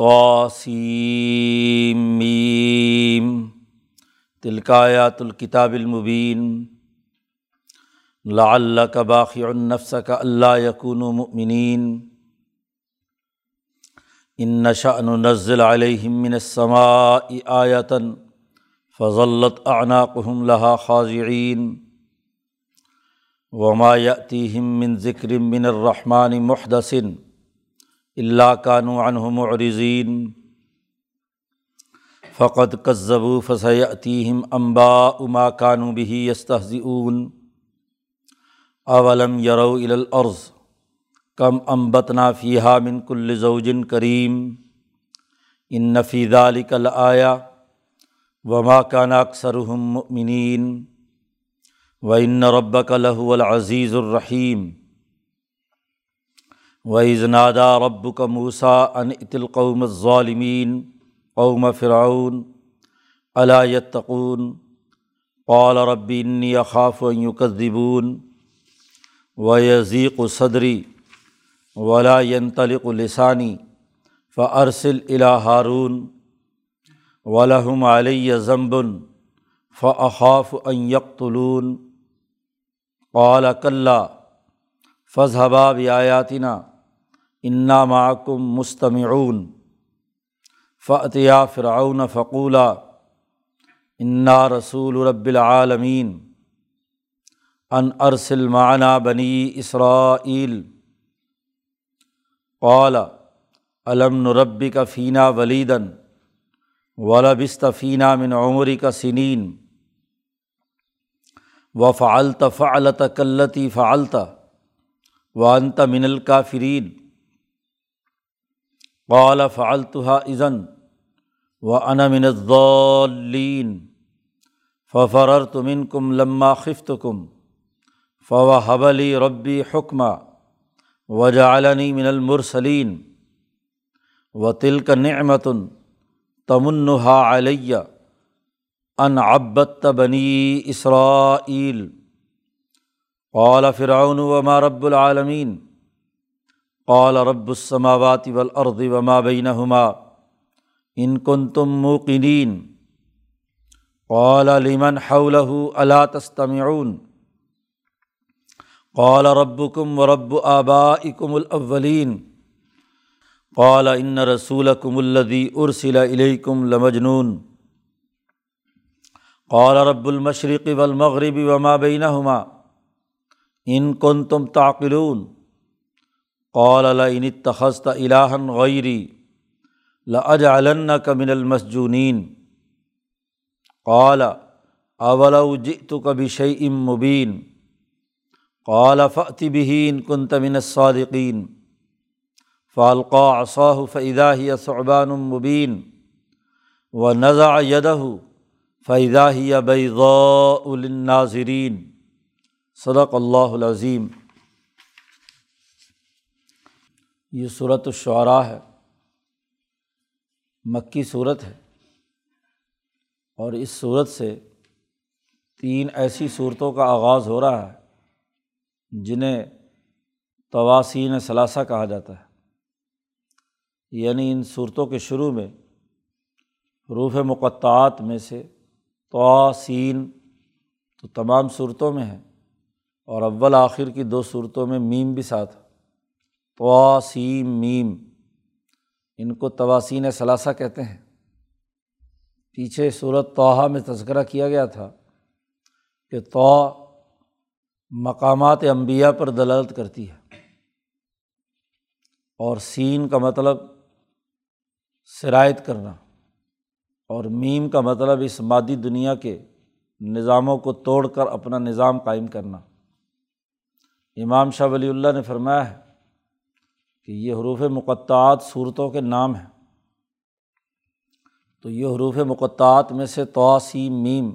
توسیم تلکایات الکتاب المبین۔ لا کا باقی النفس کا اللہ یقون مؤمنین۔ ان نشا نزل علیہم من السماء آیتن فضلت اعناقهم لها خاضعین۔ وما یاتیہم من ذکر من الرحمن محدث اللہ کانو عنہ معرضین۔ فقط کذبو فسیاتیہم انباء ما کانوا به یستہزئون۔ اولم یرو الارض کم امبتنا فیحہ من کل زوجن کریم۔ ان نفیز علیکل آیا وما کان اکثرهم مؤمنین۔ و ان ربک لہو العزیز الرحیم۔ و ازنادا رب کا موسا ان القوم الظالمین قوم فرعون علا یتقون قال ربی انی اخاف و یزیق و صدری ولا ینطلق لسانی فارسل الا ہارون ولہم علیہ ضمبن فاخاف ان یقتلون قال کلّہ فضحباب آیاتنا انا معکم مستمعون فعطیہ فرعون فقولا انا رسول رب العالمین ان ارسل معنا بنی اسرائیل قال علم نربی کا فینہ ولیدن ولبست فینہ من عمری کا سنین و فعلت فعلت کلتی فعلت و انت من الکافرین قال فعلتها اذن و ان من الضالین ففررت منکم لما خفتکم فو حبلی ربی حکمہ وجعلنی من المرسلین و تلک نعمتن تمنحا علیہ ان عبت بنی اسرائیل قال فرعون وما رب العالمین قال رب السماوات والارض وما بینہما ان کنتم موقنین قال لمن حوله الا تستمعون؟ قال رب کم و رب آبا اکم قال ان رسول کم الدی ارسل علیکم لمجنون. قال رب المشرق والمغرب وما بینہما ان کن تم تعقلون. قال لئن اتخذت الہا غیری لاجعلنک من المسجونین۔ قال، اولو جئتک بشیء مبین۔ قال فعتی بہین کن تمن صادقین فالقا عصاہ فعدا ہی صعبان مبین۔ و نضا یدہ فعدا ہی الناظرین صدق اللہ العظیم۔ یہ صورت الشعراء ہے۔ مکی صورت ہے۔ اور اس صورت سے تین ایسی صورتوں کا آغاز ہو رہا ہے، جنہیں تواسین ثلاثہ کہا جاتا ہے۔ یعنی ان صورتوں کے شروع میں حروف مقطعات میں سے توسین تو تمام صورتوں میں ہے اور اول آخر کی دو صورتوں میں میم بھی ساتھ توسیم میم ان کو تواسین ثلاثہ کہتے ہیں۔ پیچھے صورت توحہ میں تذکرہ کیا گیا تھا کہ تو مقامات انبیاء پر دلالت کرتی ہے۔ اور سین کا مطلب شرائط کرنا۔ اور میم کا مطلب اس مادی دنیا کے نظاموں کو توڑ کر اپنا نظام قائم کرنا۔ امام شاہ ولی اللہ نے فرمایا ہے کہ یہ حروف مقطعات صورتوں کے نام ہیں۔ تو یہ حروف مقطعات میں سے توسی میم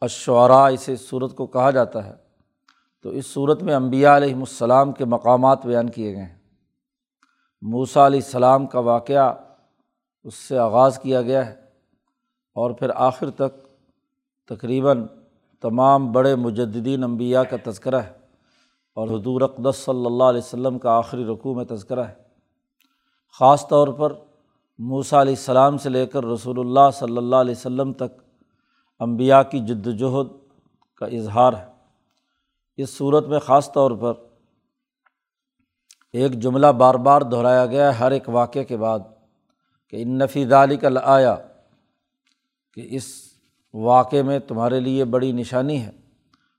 اشعراء اسے صورت کو کہا جاتا ہے۔ تو اس صورت میں امبیا علیہم السلام کے مقامات بیان کیے گئے ہیں۔ موسا علیہ السلام کا واقعہ اس سے آغاز کیا گیا ہے۔ اور پھر آخر تک تقریباً تمام بڑے مجدین انبیاء کا تذکرہ ہے۔ اور حضور اقدس صلی اللہ علیہ وسلم کا آخری رقوع میں تذکرہ ہے۔ خاص طور پر موسیٰ علیہ السلام سے لے کر رسول اللہ صلی اللہ علیہ وسلم تک امبیا کی جد وجہد کا اظہار ہے۔ اس صورت میں خاص طور پر ایک جملہ بار بار دہرایا گیا ہے ہر ایک واقعے کے بعد کہ ان نفی دالی کا آیا کہ اس واقعے میں تمہارے لیے بڑی نشانی ہے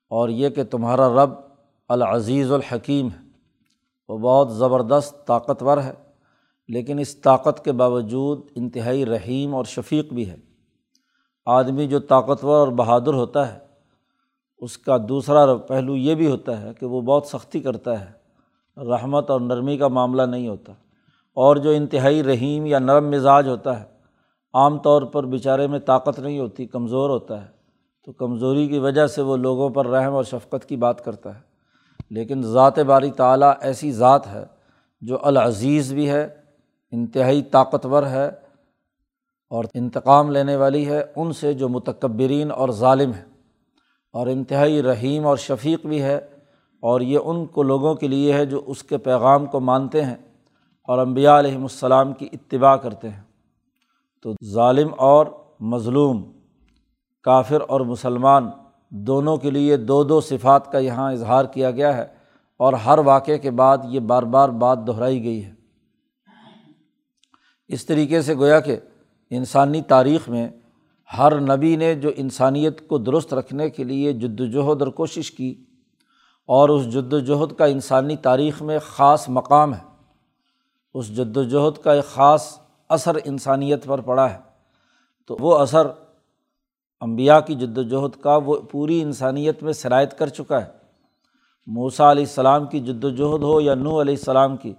اور یہ کہ تمہارا رب العزیز الحکیم ہے۔ وہ بہت زبردست طاقتور ہے، لیکن اس طاقت کے باوجود انتہائی رحیم اور شفیق بھی ہے۔ آدمی جو طاقتور اور بہادر ہوتا ہے، اس کا دوسرا پہلو یہ بھی ہوتا ہے کہ وہ بہت سختی کرتا ہے۔ رحمت اور نرمی کا معاملہ نہیں ہوتا۔ اور جو انتہائی رحیم یا نرم مزاج ہوتا ہے، عام طور پر بیچارے میں طاقت نہیں ہوتی، کمزور ہوتا ہے۔ تو کمزوری کی وجہ سے وہ لوگوں پر رحم اور شفقت کی بات کرتا ہے۔ لیکن ذات باری تعلیٰ ایسی ذات ہے جو العزیز بھی ہے، انتہائی طاقتور ہے اور انتقام لینے والی ہے ان سے جو متکبرین اور ظالم ہے اور انتہائی رحیم اور شفیق بھی ہے اور یہ ان کو لوگوں کے لیے ہے جو اس کے پیغام کو مانتے ہیں اور امبیا علیہم السلام کی اتباع کرتے ہیں۔ تو ظالم اور مظلوم، کافر اور مسلمان دونوں کے لیے دو دو صفات کا یہاں اظہار کیا گیا ہے اور ہر واقعے کے بعد یہ بار بار بات دہرائی گئی ہے۔ اس طریقے سے گویا کہ انسانی تاریخ میں ہر نبی نے جو انسانیت کو درست رکھنے کے لیے جد وجہد اور کوشش کی اور اس جد وجہد کا انسانی تاریخ میں خاص مقام ہے، اس جد وجہد کا ایک خاص اثر انسانیت پر پڑا ہے۔ تو وہ اثر امبیا کی جد وجہد کا وہ پوری انسانیت میں شرائط کر چکا ہے۔ موسیٰ علیہ السلام کی جد وجہد ہو یا نو علیہ السلام کی،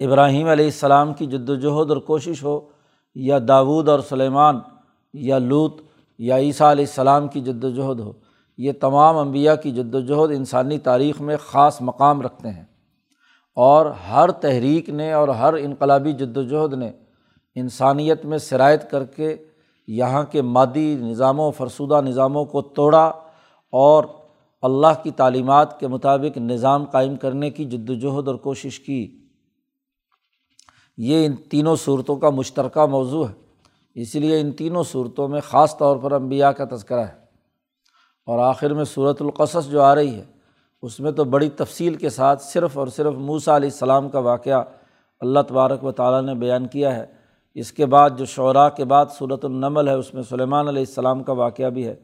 ابراہیم علیہ السلام کی جد وجہد اور کوشش ہو، یا داود اور سلیمان، یا لوت یا عیسیٰ علیہ السلام کی جد وجہد ہو، یہ تمام انبیاء کی جد وجہد انسانی تاریخ میں خاص مقام رکھتے ہیں۔ اور ہر تحریک نے اور ہر انقلابی جد وجہد نے انسانیت میں شرائط کر کے یہاں کے مادی نظاموں، فرسودہ نظاموں کو توڑا اور اللہ کی تعلیمات کے مطابق نظام قائم کرنے کی جد وجہد اور کوشش کی۔ یہ ان تینوں صورتوں کا مشترکہ موضوع ہے۔ اسی لیے ان تینوں صورتوں میں خاص طور پر انبیاء کا تذکرہ ہے۔ اور آخر میں صورت القصص جو آ رہی ہے، اس میں تو بڑی تفصیل کے ساتھ صرف اور صرف موسا علیہ السلام کا واقعہ اللہ تبارک و تعالیٰ نے بیان کیا ہے۔ اس کے بعد جو شعراء کے بعد صورت النمل ہے، اس میں سلیمان علیہ السلام کا واقعہ بھی ہے۔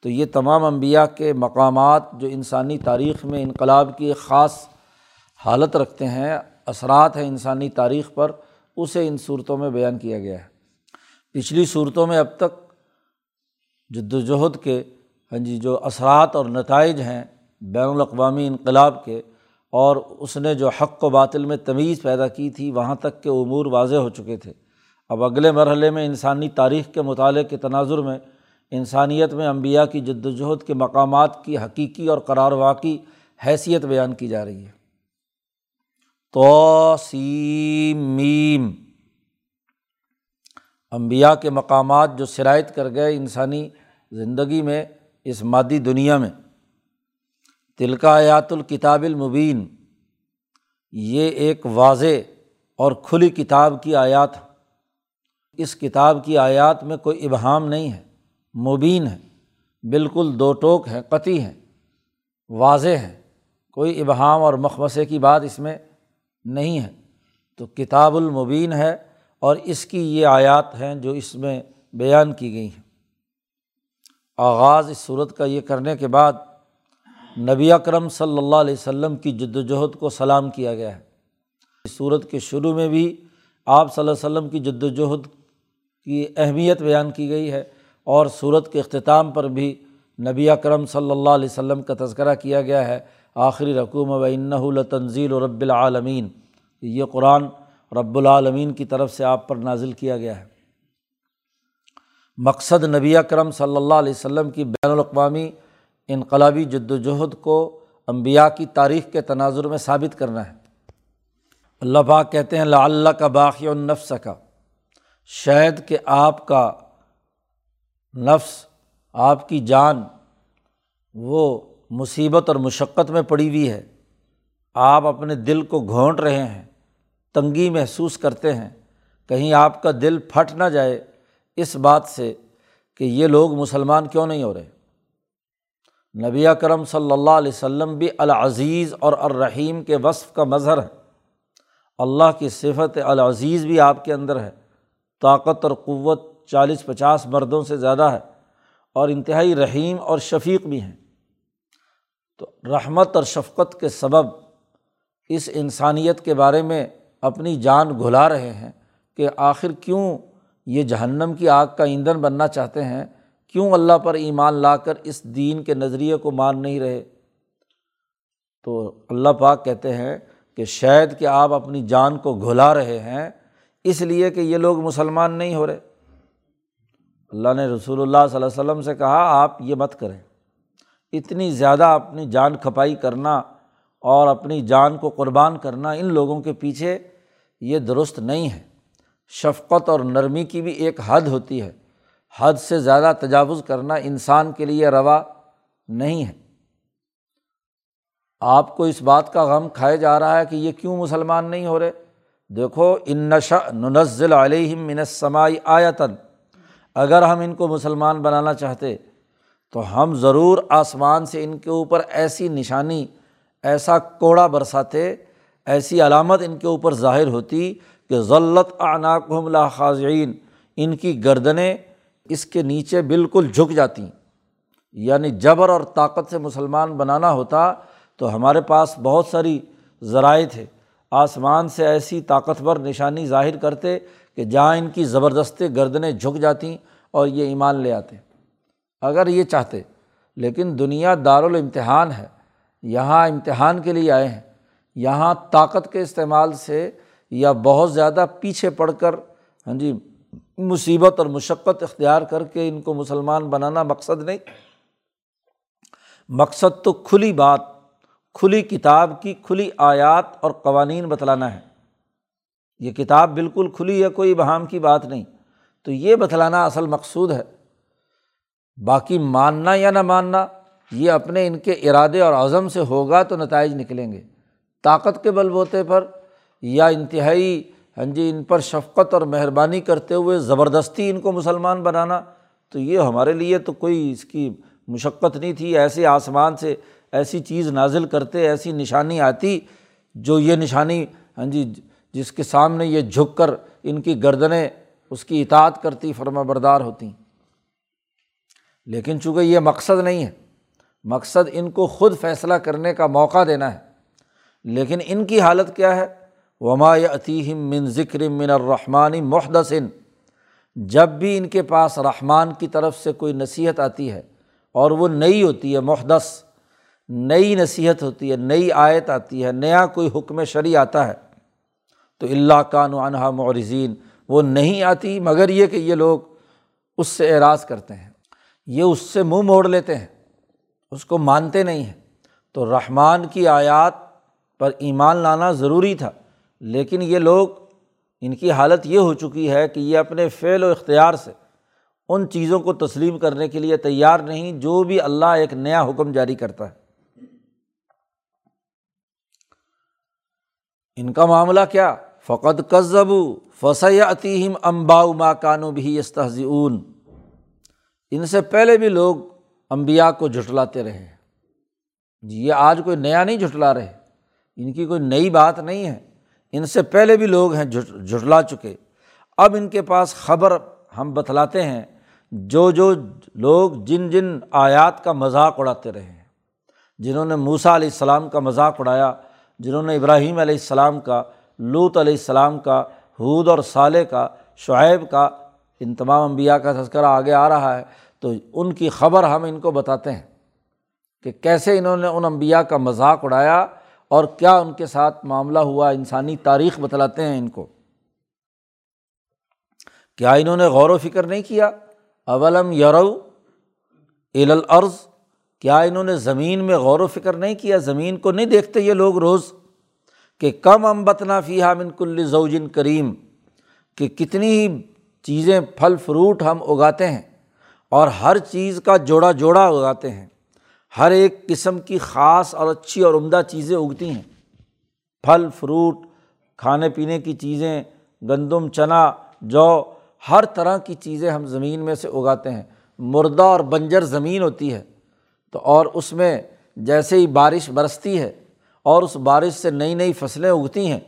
تو یہ تمام انبیاء کے مقامات جو انسانی تاریخ میں انقلاب کی ایک خاص حالت رکھتے ہیں، اثرات ہیں انسانی تاریخ پر، اسے ان صورتوں میں بیان کیا گیا ہے۔ پچھلی صورتوں میں اب تک جد وجہد کے ہاں جی جو اثرات اور نتائج ہیں بین الاقوامی انقلاب کے، اور اس نے جو حق و باطل میں تمیز پیدا کی تھی، وہاں تک کے امور واضح ہو چکے تھے۔ اب اگلے مرحلے میں انسانی تاریخ کے مطالعے کے تناظر میں انسانیت میں انبیاء کی جد وجہد کے مقامات کی حقیقی اور قرار واقعی حیثیت بیان کی جا رہی ہے۔ تو میم امبیا کے مقامات جو شرائط کر گئے انسانی زندگی میں اس مادی دنیا میں۔ تلکا آیات الکتاب المبین۔ یہ ایک واضح اور کھلی کتاب کی آیات۔ اس کتاب کی آیات میں کوئی ابہام نہیں ہے، مبین ہے، بالکل دو ٹوک ہیں، قطعی ہیں، واضح ہیں۔ کوئی ابہام اور مخمسے کی بات اس میں نہیں ہے۔ تو کتاب المبین ہے اور اس کی یہ آیات ہیں جو اس میں بیان کی گئی ہیں۔ آغاز اس صورت کا یہ کرنے کے بعد نبی اکرم صلی اللہ علیہ وسلم کی جد وجہد کو سلام کیا گیا ہے۔ اس صورت کے شروع میں بھی آپ صلی اللہ علیہ وسلم کی جد وجہد کی اہمیت بیان کی گئی ہے اور صورت کے اختتام پر بھی نبی اکرم صلی اللہ علیہ وسلم کا تذکرہ کیا گیا ہے۔ آخری رقوم و انَََََََََََََََََََََََََََََََََََََََََََََََََََََََََََََََََََََََََََََََََََََََََََََََََََ رب العالمین یہ قرآن رب العالمین کی طرف سے آپ پر نازل کیا گیا ہے۔ مقصد نبی اکرم صلی اللہ علیہ وسلم کی بین الاقوامی انقلابی جد وجہد کو امبیا کی تاریخ کے تناظر میں ثابت کرنا ہے۔ اللہ پاک کہتے ہیں لا اللہ کا باقی النفس کا شاید کہ آپ کا نفس، آپ کی جان وہ مصیبت اور مشقت میں پڑی ہوئی ہے۔ آپ اپنے دل کو گھونٹ رہے ہیں، تنگی محسوس کرتے ہیں۔ کہیں آپ کا دل پھٹ نہ جائے اس بات سے کہ یہ لوگ مسلمان کیوں نہیں ہو رہے۔ نبی کرم صلی اللہ علیہ وسلم بھی العزیز اور الرحیم کے وصف کا مظہر ہے اللہ کی صفت العزیز بھی آپ کے اندر ہے۔ طاقت اور قوت چالیس پچاس مردوں سے زیادہ ہے اور انتہائی رحیم اور شفیق بھی ہیں۔ تو رحمت اور شفقت کے سبب اس انسانیت کے بارے میں اپنی جان گھلا رہے ہیں کہ آخر کیوں یہ جہنم کی آگ کا ایندھن بننا چاہتے ہیں؟ کیوں اللہ پر ایمان لا کر اس دین کے نظریے کو مان نہیں رہے؟ تو اللہ پاک کہتے ہیں کہ شاید کہ آپ اپنی جان کو گھلا رہے ہیں اس لیے کہ یہ لوگ مسلمان نہیں ہو رہے۔ اللہ نے رسول اللہ صلی اللہ علیہ وسلم سے کہا، آپ یہ مت کریں۔ اتنی زیادہ اپنی جان کھپائی کرنا اور اپنی جان کو قربان کرنا ان لوگوں کے پیچھے یہ درست نہیں ہے۔ شفقت اور نرمی کی بھی ایک حد ہوتی ہے۔ حد سے زیادہ تجاوز کرنا انسان کے لیے روا نہیں ہے۔ آپ کو اس بات کا غم کھائے جا رہا ہے کہ یہ کیوں مسلمان نہیں ہو رہے؟ دیکھو، ان نشا ننزل علیہم منسمائی آیتن اگر ہم ان کو مسلمان بنانا چاہتے، تو ہم ضرور آسمان سے ان کے اوپر ایسی نشانی، ایسا کوڑا برساتے، ایسی علامت ان کے اوپر ظاہر ہوتی کہ ضلعت عناق خاضعین۔ ان کی گردنیں اس کے نیچے بالکل جھک جاتی۔ یعنی جبر اور طاقت سے مسلمان بنانا ہوتا تو ہمارے پاس بہت ساری ذرائع تھے۔ آسمان سے ایسی طاقتور نشانی ظاہر کرتے کہ جہاں ان کی زبردست گردنیں جھک جاتیں اور یہ ایمان لے آتے۔ اگر یہ چاہتے، لیکن دنیا دارالامتحان ہے، یہاں امتحان کے لیے آئے ہیں، یہاں طاقت کے استعمال سے یا بہت زیادہ پیچھے پڑ کر ہاں جی مصیبت اور مشقت اختیار کر کے ان کو مسلمان بنانا مقصد نہیں۔ مقصد تو کھلی بات کھلی کتاب کی کھلی آیات اور قوانین بتلانا ہے۔ یہ کتاب بالکل کھلی ہے، کوئی بہام کی بات نہیں۔ تو یہ بتلانا اصل مقصود ہے۔ باقی ماننا یا نہ ماننا، یہ اپنے ان کے ارادے اور عزم سے ہوگا تو نتائج نکلیں گے۔ طاقت کے بل بوتے پر یا انتہائی ہاں جی ان پر شفقت اور مہربانی کرتے ہوئے زبردستی ان کو مسلمان بنانا، تو یہ ہمارے لیے تو کوئی اس کی مشقت نہیں تھی۔ ایسے آسمان سے ایسی چیز نازل کرتے، ایسی نشانی آتی جو یہ نشانی ہاں جی جس کے سامنے یہ جھک کر ان کی گردنیں اس کی اطاعت کرتی، فرما بردار ہوتی۔ لیکن چونکہ یہ مقصد نہیں ہے، مقصد ان کو خود فیصلہ کرنے کا موقع دینا ہے۔ لیکن ان کی حالت کیا ہے؟ وما عتیم من ذکر من الرحمٰن محدثن جب بھی ان کے پاس رحمان کی طرف سے کوئی نصیحت آتی ہے اور وہ نئی ہوتی ہے، محدث نئی نصیحت ہوتی ہے، نئی آیت آتی ہے، نیا کوئی حکم شرع آتا ہے تو اللہ کان عنہا معرزین وہ نہیں آتی، مگر یہ کہ یہ لوگ اس سے اعراض کرتے ہیں، یہ اس سے منہ موڑ لیتے ہیں، اس کو مانتے نہیں ہیں۔ تو رحمان کی آیات پر ایمان لانا ضروری تھا، لیکن یہ لوگ، ان کی حالت یہ ہو چکی ہے کہ یہ اپنے فعل و اختیار سے ان چیزوں کو تسلیم کرنے کے لیے تیار نہیں، جو بھی اللہ ایک نیا حکم جاری کرتا ہے۔ ان کا معاملہ کیا؟ فقط قزب فصیہ عتیم امباؤ ماں کانو بھی استحضون ان سے پہلے بھی لوگ امبیا کو جھٹلاتے رہے۔ جی یہ آج کوئی نیا نہیں جھٹلا رہے۔ ان کی کوئی نئی بات نہیں ہے۔ ان سے پہلے بھی لوگ ہیں جھٹلا چکے۔ اب ان کے پاس خبر ہم بتلاتے ہیں، جو جو لوگ جن جن آیات کا مذاق اڑاتے رہے۔ ہیں جنہوں نے موسا علیہ السلام کا مذاق اڑایا جنہوں نے ابراہیم علیہ السلام کا لوت علیہ السلام کا حود اور صالح کا، شعیب کا، ان تمام انبیاء کا تذکرہ آگے آ رہا ہے، تو ان کی خبر ہم ان کو بتاتے ہیں کہ کیسے انہوں نے ان انبیاء کا مذاق اڑایا اور کیا ان کے ساتھ معاملہ ہوا، انسانی تاریخ بتلاتے ہیں ان کو۔ کیا انہوں نے غور و فکر نہیں کیا؟ اولم یرو الارض کیا انہوں نے زمین میں غور و فکر نہیں کیا؟ زمین کو نہیں دیکھتے یہ لوگ روز کہ کم امبتنا فی من کل زوجن کریم، کہ کتنی ہی چیزیں، پھل، فروٹ ہم اگاتے ہیں اور ہر چیز کا جوڑا جوڑا اگاتے ہیں۔ ہر ایک قسم کی خاص اور اچھی اور عمدہ چیزیں اگتی ہیں۔ پھل، فروٹ، کھانے پینے کی چیزیں، گندم، چنا، جو ہر طرح کی چیزیں ہم زمین میں سے اگاتے ہیں۔ مردہ اور بنجر زمین ہوتی ہے۔ تو اور اس میں جیسے ہی بارش برستی ہے اور اس بارش سے نئی نئی فصلیں اگتی ہیں،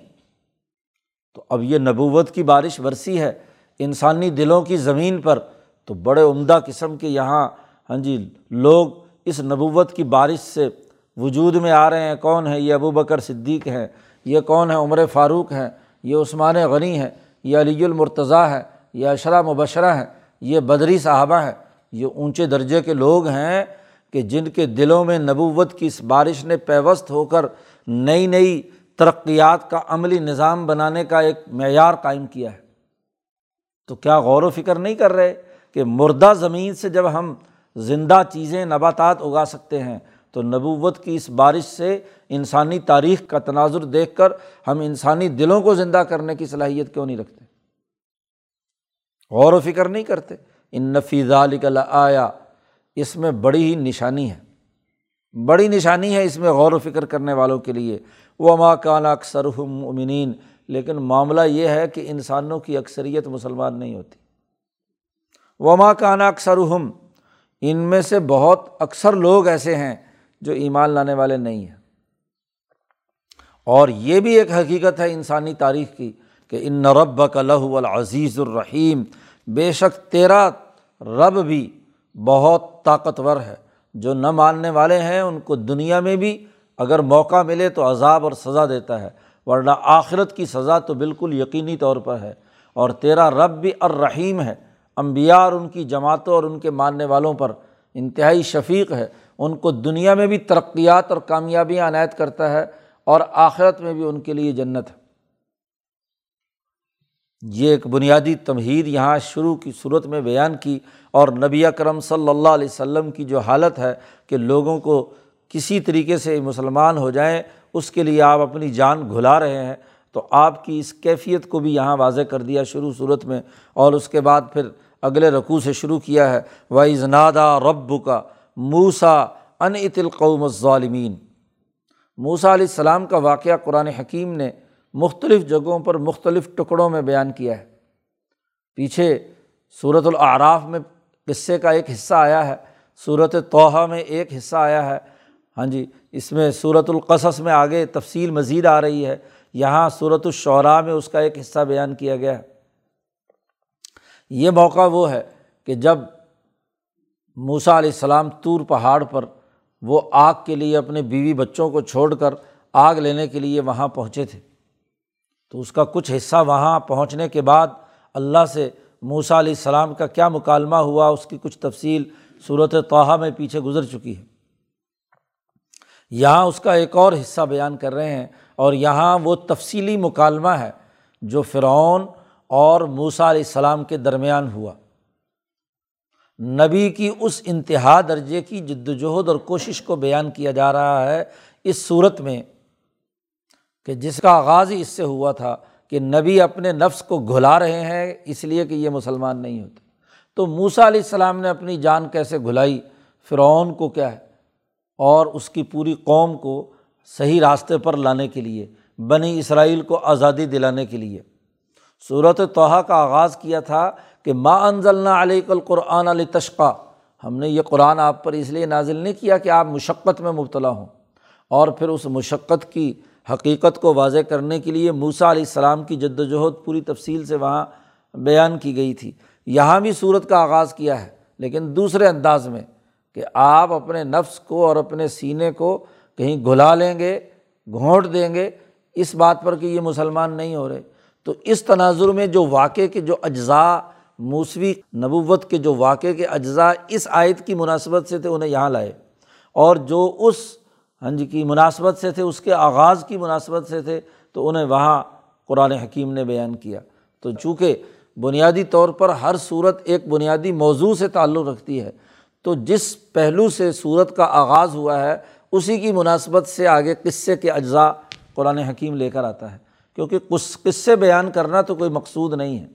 تو اب یہ نبوت کی بارش برسی ہے، انسانی دلوں کی زمین پر تو بڑے عمدہ قسم کے یہاں ہاں جی لوگ اس نبوت کی بارش سے وجود میں آ رہے ہیں۔ کون ہے یہ ابو بکر صدیق ہیں؟ یہ کون ہے عمر فاروق ہیں؟ یہ عثمان غنی ہے یہ علی المرتضیٰ ہے یہ اشرا مبشرہ ہیں؟ یہ بدری صاحبہ ہیں؟ یہ اونچے درجے کے لوگ ہیں کہ جن کے دلوں میں نبوت کی اس بارش نے پیوست ہو کر نئی نئی ترقیات کا عملی نظام بنانے کا ایک معیار قائم کیا ہے۔ تو کیا غور و فکر نہیں کر رہے کہ مردہ زمین سے جب ہم زندہ چیزیں، نباتات اگا سکتے ہیں، تو نبوت کی اس بارش سے انسانی تاریخ کا تناظر دیکھ کر ہم انسانی دلوں کو زندہ کرنے کی صلاحیت کیوں نہیں رکھتے؟ غور و فکر نہیں کرتے؟ ان نفیز علی آیا اس میں بڑی ہی نشانی ہے۔ بڑی نشانی ہے اس میں غور و فکر کرنے والوں کے لیے۔ وہ ماں کان اکثر امنین لیکن معاملہ یہ ہے کہ انسانوں کی اکثریت مسلمان نہیں ہوتی۔ وہ ماں کان اکثر ان میں سے بہت اکثر لوگ ایسے ہیں جو ایمان لانے والے نہیں ہیں۔ اور یہ بھی ایک حقیقت ہے انسانی تاریخ کی کہ ان رب کا لہ العزیز الرحیم بے شک تیرا رب بھی بہت طاقتور ہے۔ جو نہ ماننے والے ہیں، ان کو دنیا میں بھی اگر موقع ملے تو عذاب اور سزا دیتا ہے۔ ورنہ آخرت کی سزا تو بالکل یقینی طور پر ہے۔ اور تیرا رب بھی الرحیم ہے۔ امبیا اور ان کی جماعتوں اور ان کے ماننے والوں پر انتہائی شفیق ہے۔ ان کو دنیا میں بھی ترقیات اور کامیابیاں عنایت کرتا ہے اور آخرت میں بھی ان کے لیے جنت ہے۔ یہ ایک بنیادی تمہید یہاں شروع کی صورت میں بیان کی اور نبی کرم صلی اللہ علیہ وسلم کی جو حالت ہے کہ لوگوں کو کسی طریقے سے مسلمان ہو جائیں، اس کے لیے آپ اپنی جان گھلا رہے ہیں۔ تو آپ کی اس کیفیت کو بھی یہاں واضح کر دیا شروع صورت میں اور اس کے بعد پھر اگلے رقوع سے شروع کیا ہے۔ و ازنادا رب کا موسا ان القوم ظالمین موسا علیہ السلام کا واقعہ قرآن حکیم نے مختلف جگہوں پر مختلف ٹکڑوں میں بیان کیا ہے۔ پیچھے صورت العراف میں قصے کا ایک حصہ آیا ہے صورت توحہ میں ایک حصہ آیا ہے۔ ہاں جی اس میں صورت القصص میں آگے تفصیل مزید آ رہی ہے۔ یہاں صورت الشعراء میں اس کا ایک حصہ بیان کیا گیا ہے۔ یہ موقع وہ ہے کہ جب موسا علیہ السلام طور پہاڑ پر وہ آگ کے لیے اپنے بیوی بچوں کو چھوڑ کر آگ لینے کے لیے وہاں پہنچے تھے۔ تو اس کا کچھ حصہ وہاں پہنچنے کے بعد اللہ سے موسا علیہ السلام کا کیا مکالمہ ہوا، اس کی کچھ تفصیل صورت توحہ میں پیچھے گزر چکی ہے۔ یہاں اس کا ایک اور حصہ بیان کر رہے ہیں اور یہاں وہ تفصیلی مکالمہ ہے جو فرعون اور موسا علیہ السلام کے درمیان ہوا۔ نبی کی اس انتہا درجے کی جد وجہد اور کوشش کو بیان کیا جا رہا ہے اس صورت میں کہ جس کا آغاز ہی اس سے ہوا تھا کہ نبی اپنے نفس کو گھلا رہے ہیں، اس لیے کہ یہ مسلمان نہیں ہوتے۔ تو موسا علیہ السلام نے اپنی جان کیسے گھلائی؟ فرعون کو کیا ہے؟ اور اس کی پوری قوم کو صحیح راستے پر لانے کے لیے، بنی اسرائیل کو آزادی دلانے کے لیے۔ صورت توحہ کا آغاز کیا تھا کہ ما انزل علیہ کل قرآن علیہ تشقہ ہم نے یہ قرآن آپ پر اس لیے نازل نہیں کیا کہ آپ مشقت میں مبتلا ہوں۔ اور پھر اس مشقت کی حقیقت کو واضح کرنے کے لیے موسا علیہ السلام کی جد وجہد پوری تفصیل سے وہاں بیان کی گئی تھی۔ یہاں بھی صورت کا آغاز کیا ہے، لیکن دوسرے انداز میں کہ آپ اپنے نفس کو اور اپنے سینے کو کہیں گھلا لیں گے، گھونٹ دیں گے، اس بات پر کہ یہ مسلمان نہیں ہو رہے۔ تو اس تناظر میں جو واقعے کے جو اجزاء، موسوی نبوت کے جو واقعے کے اجزاء اس آیت کی مناسبت سے تھے، انہیں یہاں لائے۔ اور جو اس ہاں جی کی مناسبت سے تھے، اس کے آغاز کی مناسبت سے تھے، تو انہیں وہاں قرآن حکیم نے بیان کیا۔ تو چونکہ بنیادی طور پر ہر صورت ایک بنیادی موضوع سے تعلق رکھتی ہے، تو جس پہلو سے صورت کا آغاز ہوا ہے، اسی کی مناسبت سے آگے قصے کے اجزاء قرآن حکیم لے کر آتا ہے۔ کیونکہ قصے بیان کرنا تو کوئی مقصود نہیں ہے۔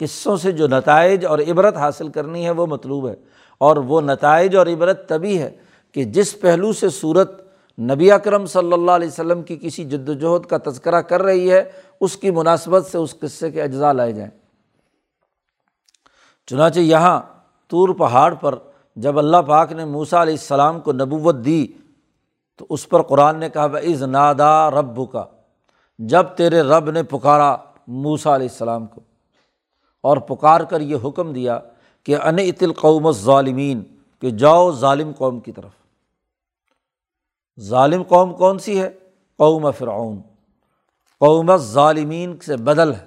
قصوں سے جو نتائج اور عبرت حاصل کرنی ہے، وہ مطلوب ہے۔ اور وہ نتائج اور عبرت تبھی ہے کہ جس پہلو سے صورت نبی اکرم صلی اللہ علیہ وسلم کی کسی جد وجہد کا تذکرہ کر رہی ہے، اس کی مناسبت سے اس قصے کے اجزاء لائے جائیں۔ چنانچہ یہاں طور پہاڑ پر جب اللہ پاک نے موسا علیہ السلام کو نبوت دی، تو اس پر قرآن نے کہا بز نادا رب کا جب تیرے رب نے پکارا موسا علیہ السلام کو، اور پکار کر یہ حکم دیا کہ ان اتل قوم ظالمین کہ جاؤ ظالم قوم کی طرف۔ ظالم قوم کون سی ہے؟ قوم فرعون۔ قوم ظالمین سے بدل ہے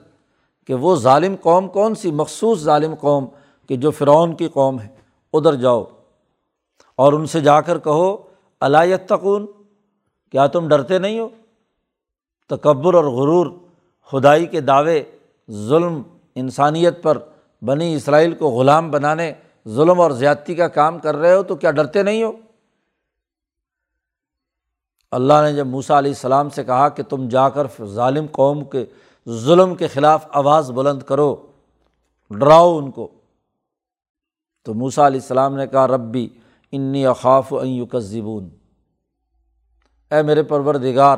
کہ وہ ظالم قوم کون سی؟ مخصوص ظالم قوم کہ جو فرعون کی قوم ہے۔ ادھر جاؤ اور ان سے جا کر کہو تقون کیا تم ڈرتے نہیں ہو؟ تکبر اور غرور، خدائی کے دعوے، ظلم، انسانیت پر بنی اسرائیل کو غلام بنانے، ظلم اور زیادتی کا کام کر رہے ہو تو کیا ڈرتے نہیں ہو؟ اللہ نے جب موسا علیہ السلام سے کہا کہ تم جا کر ظالم قوم کے ظلم کے خلاف آواز بلند کرو، ڈراؤ ان کو۔ تو موسا علیہ السلام نے کہا، ربی انی اخاف یکذبون۔ اے میرے پرور دگار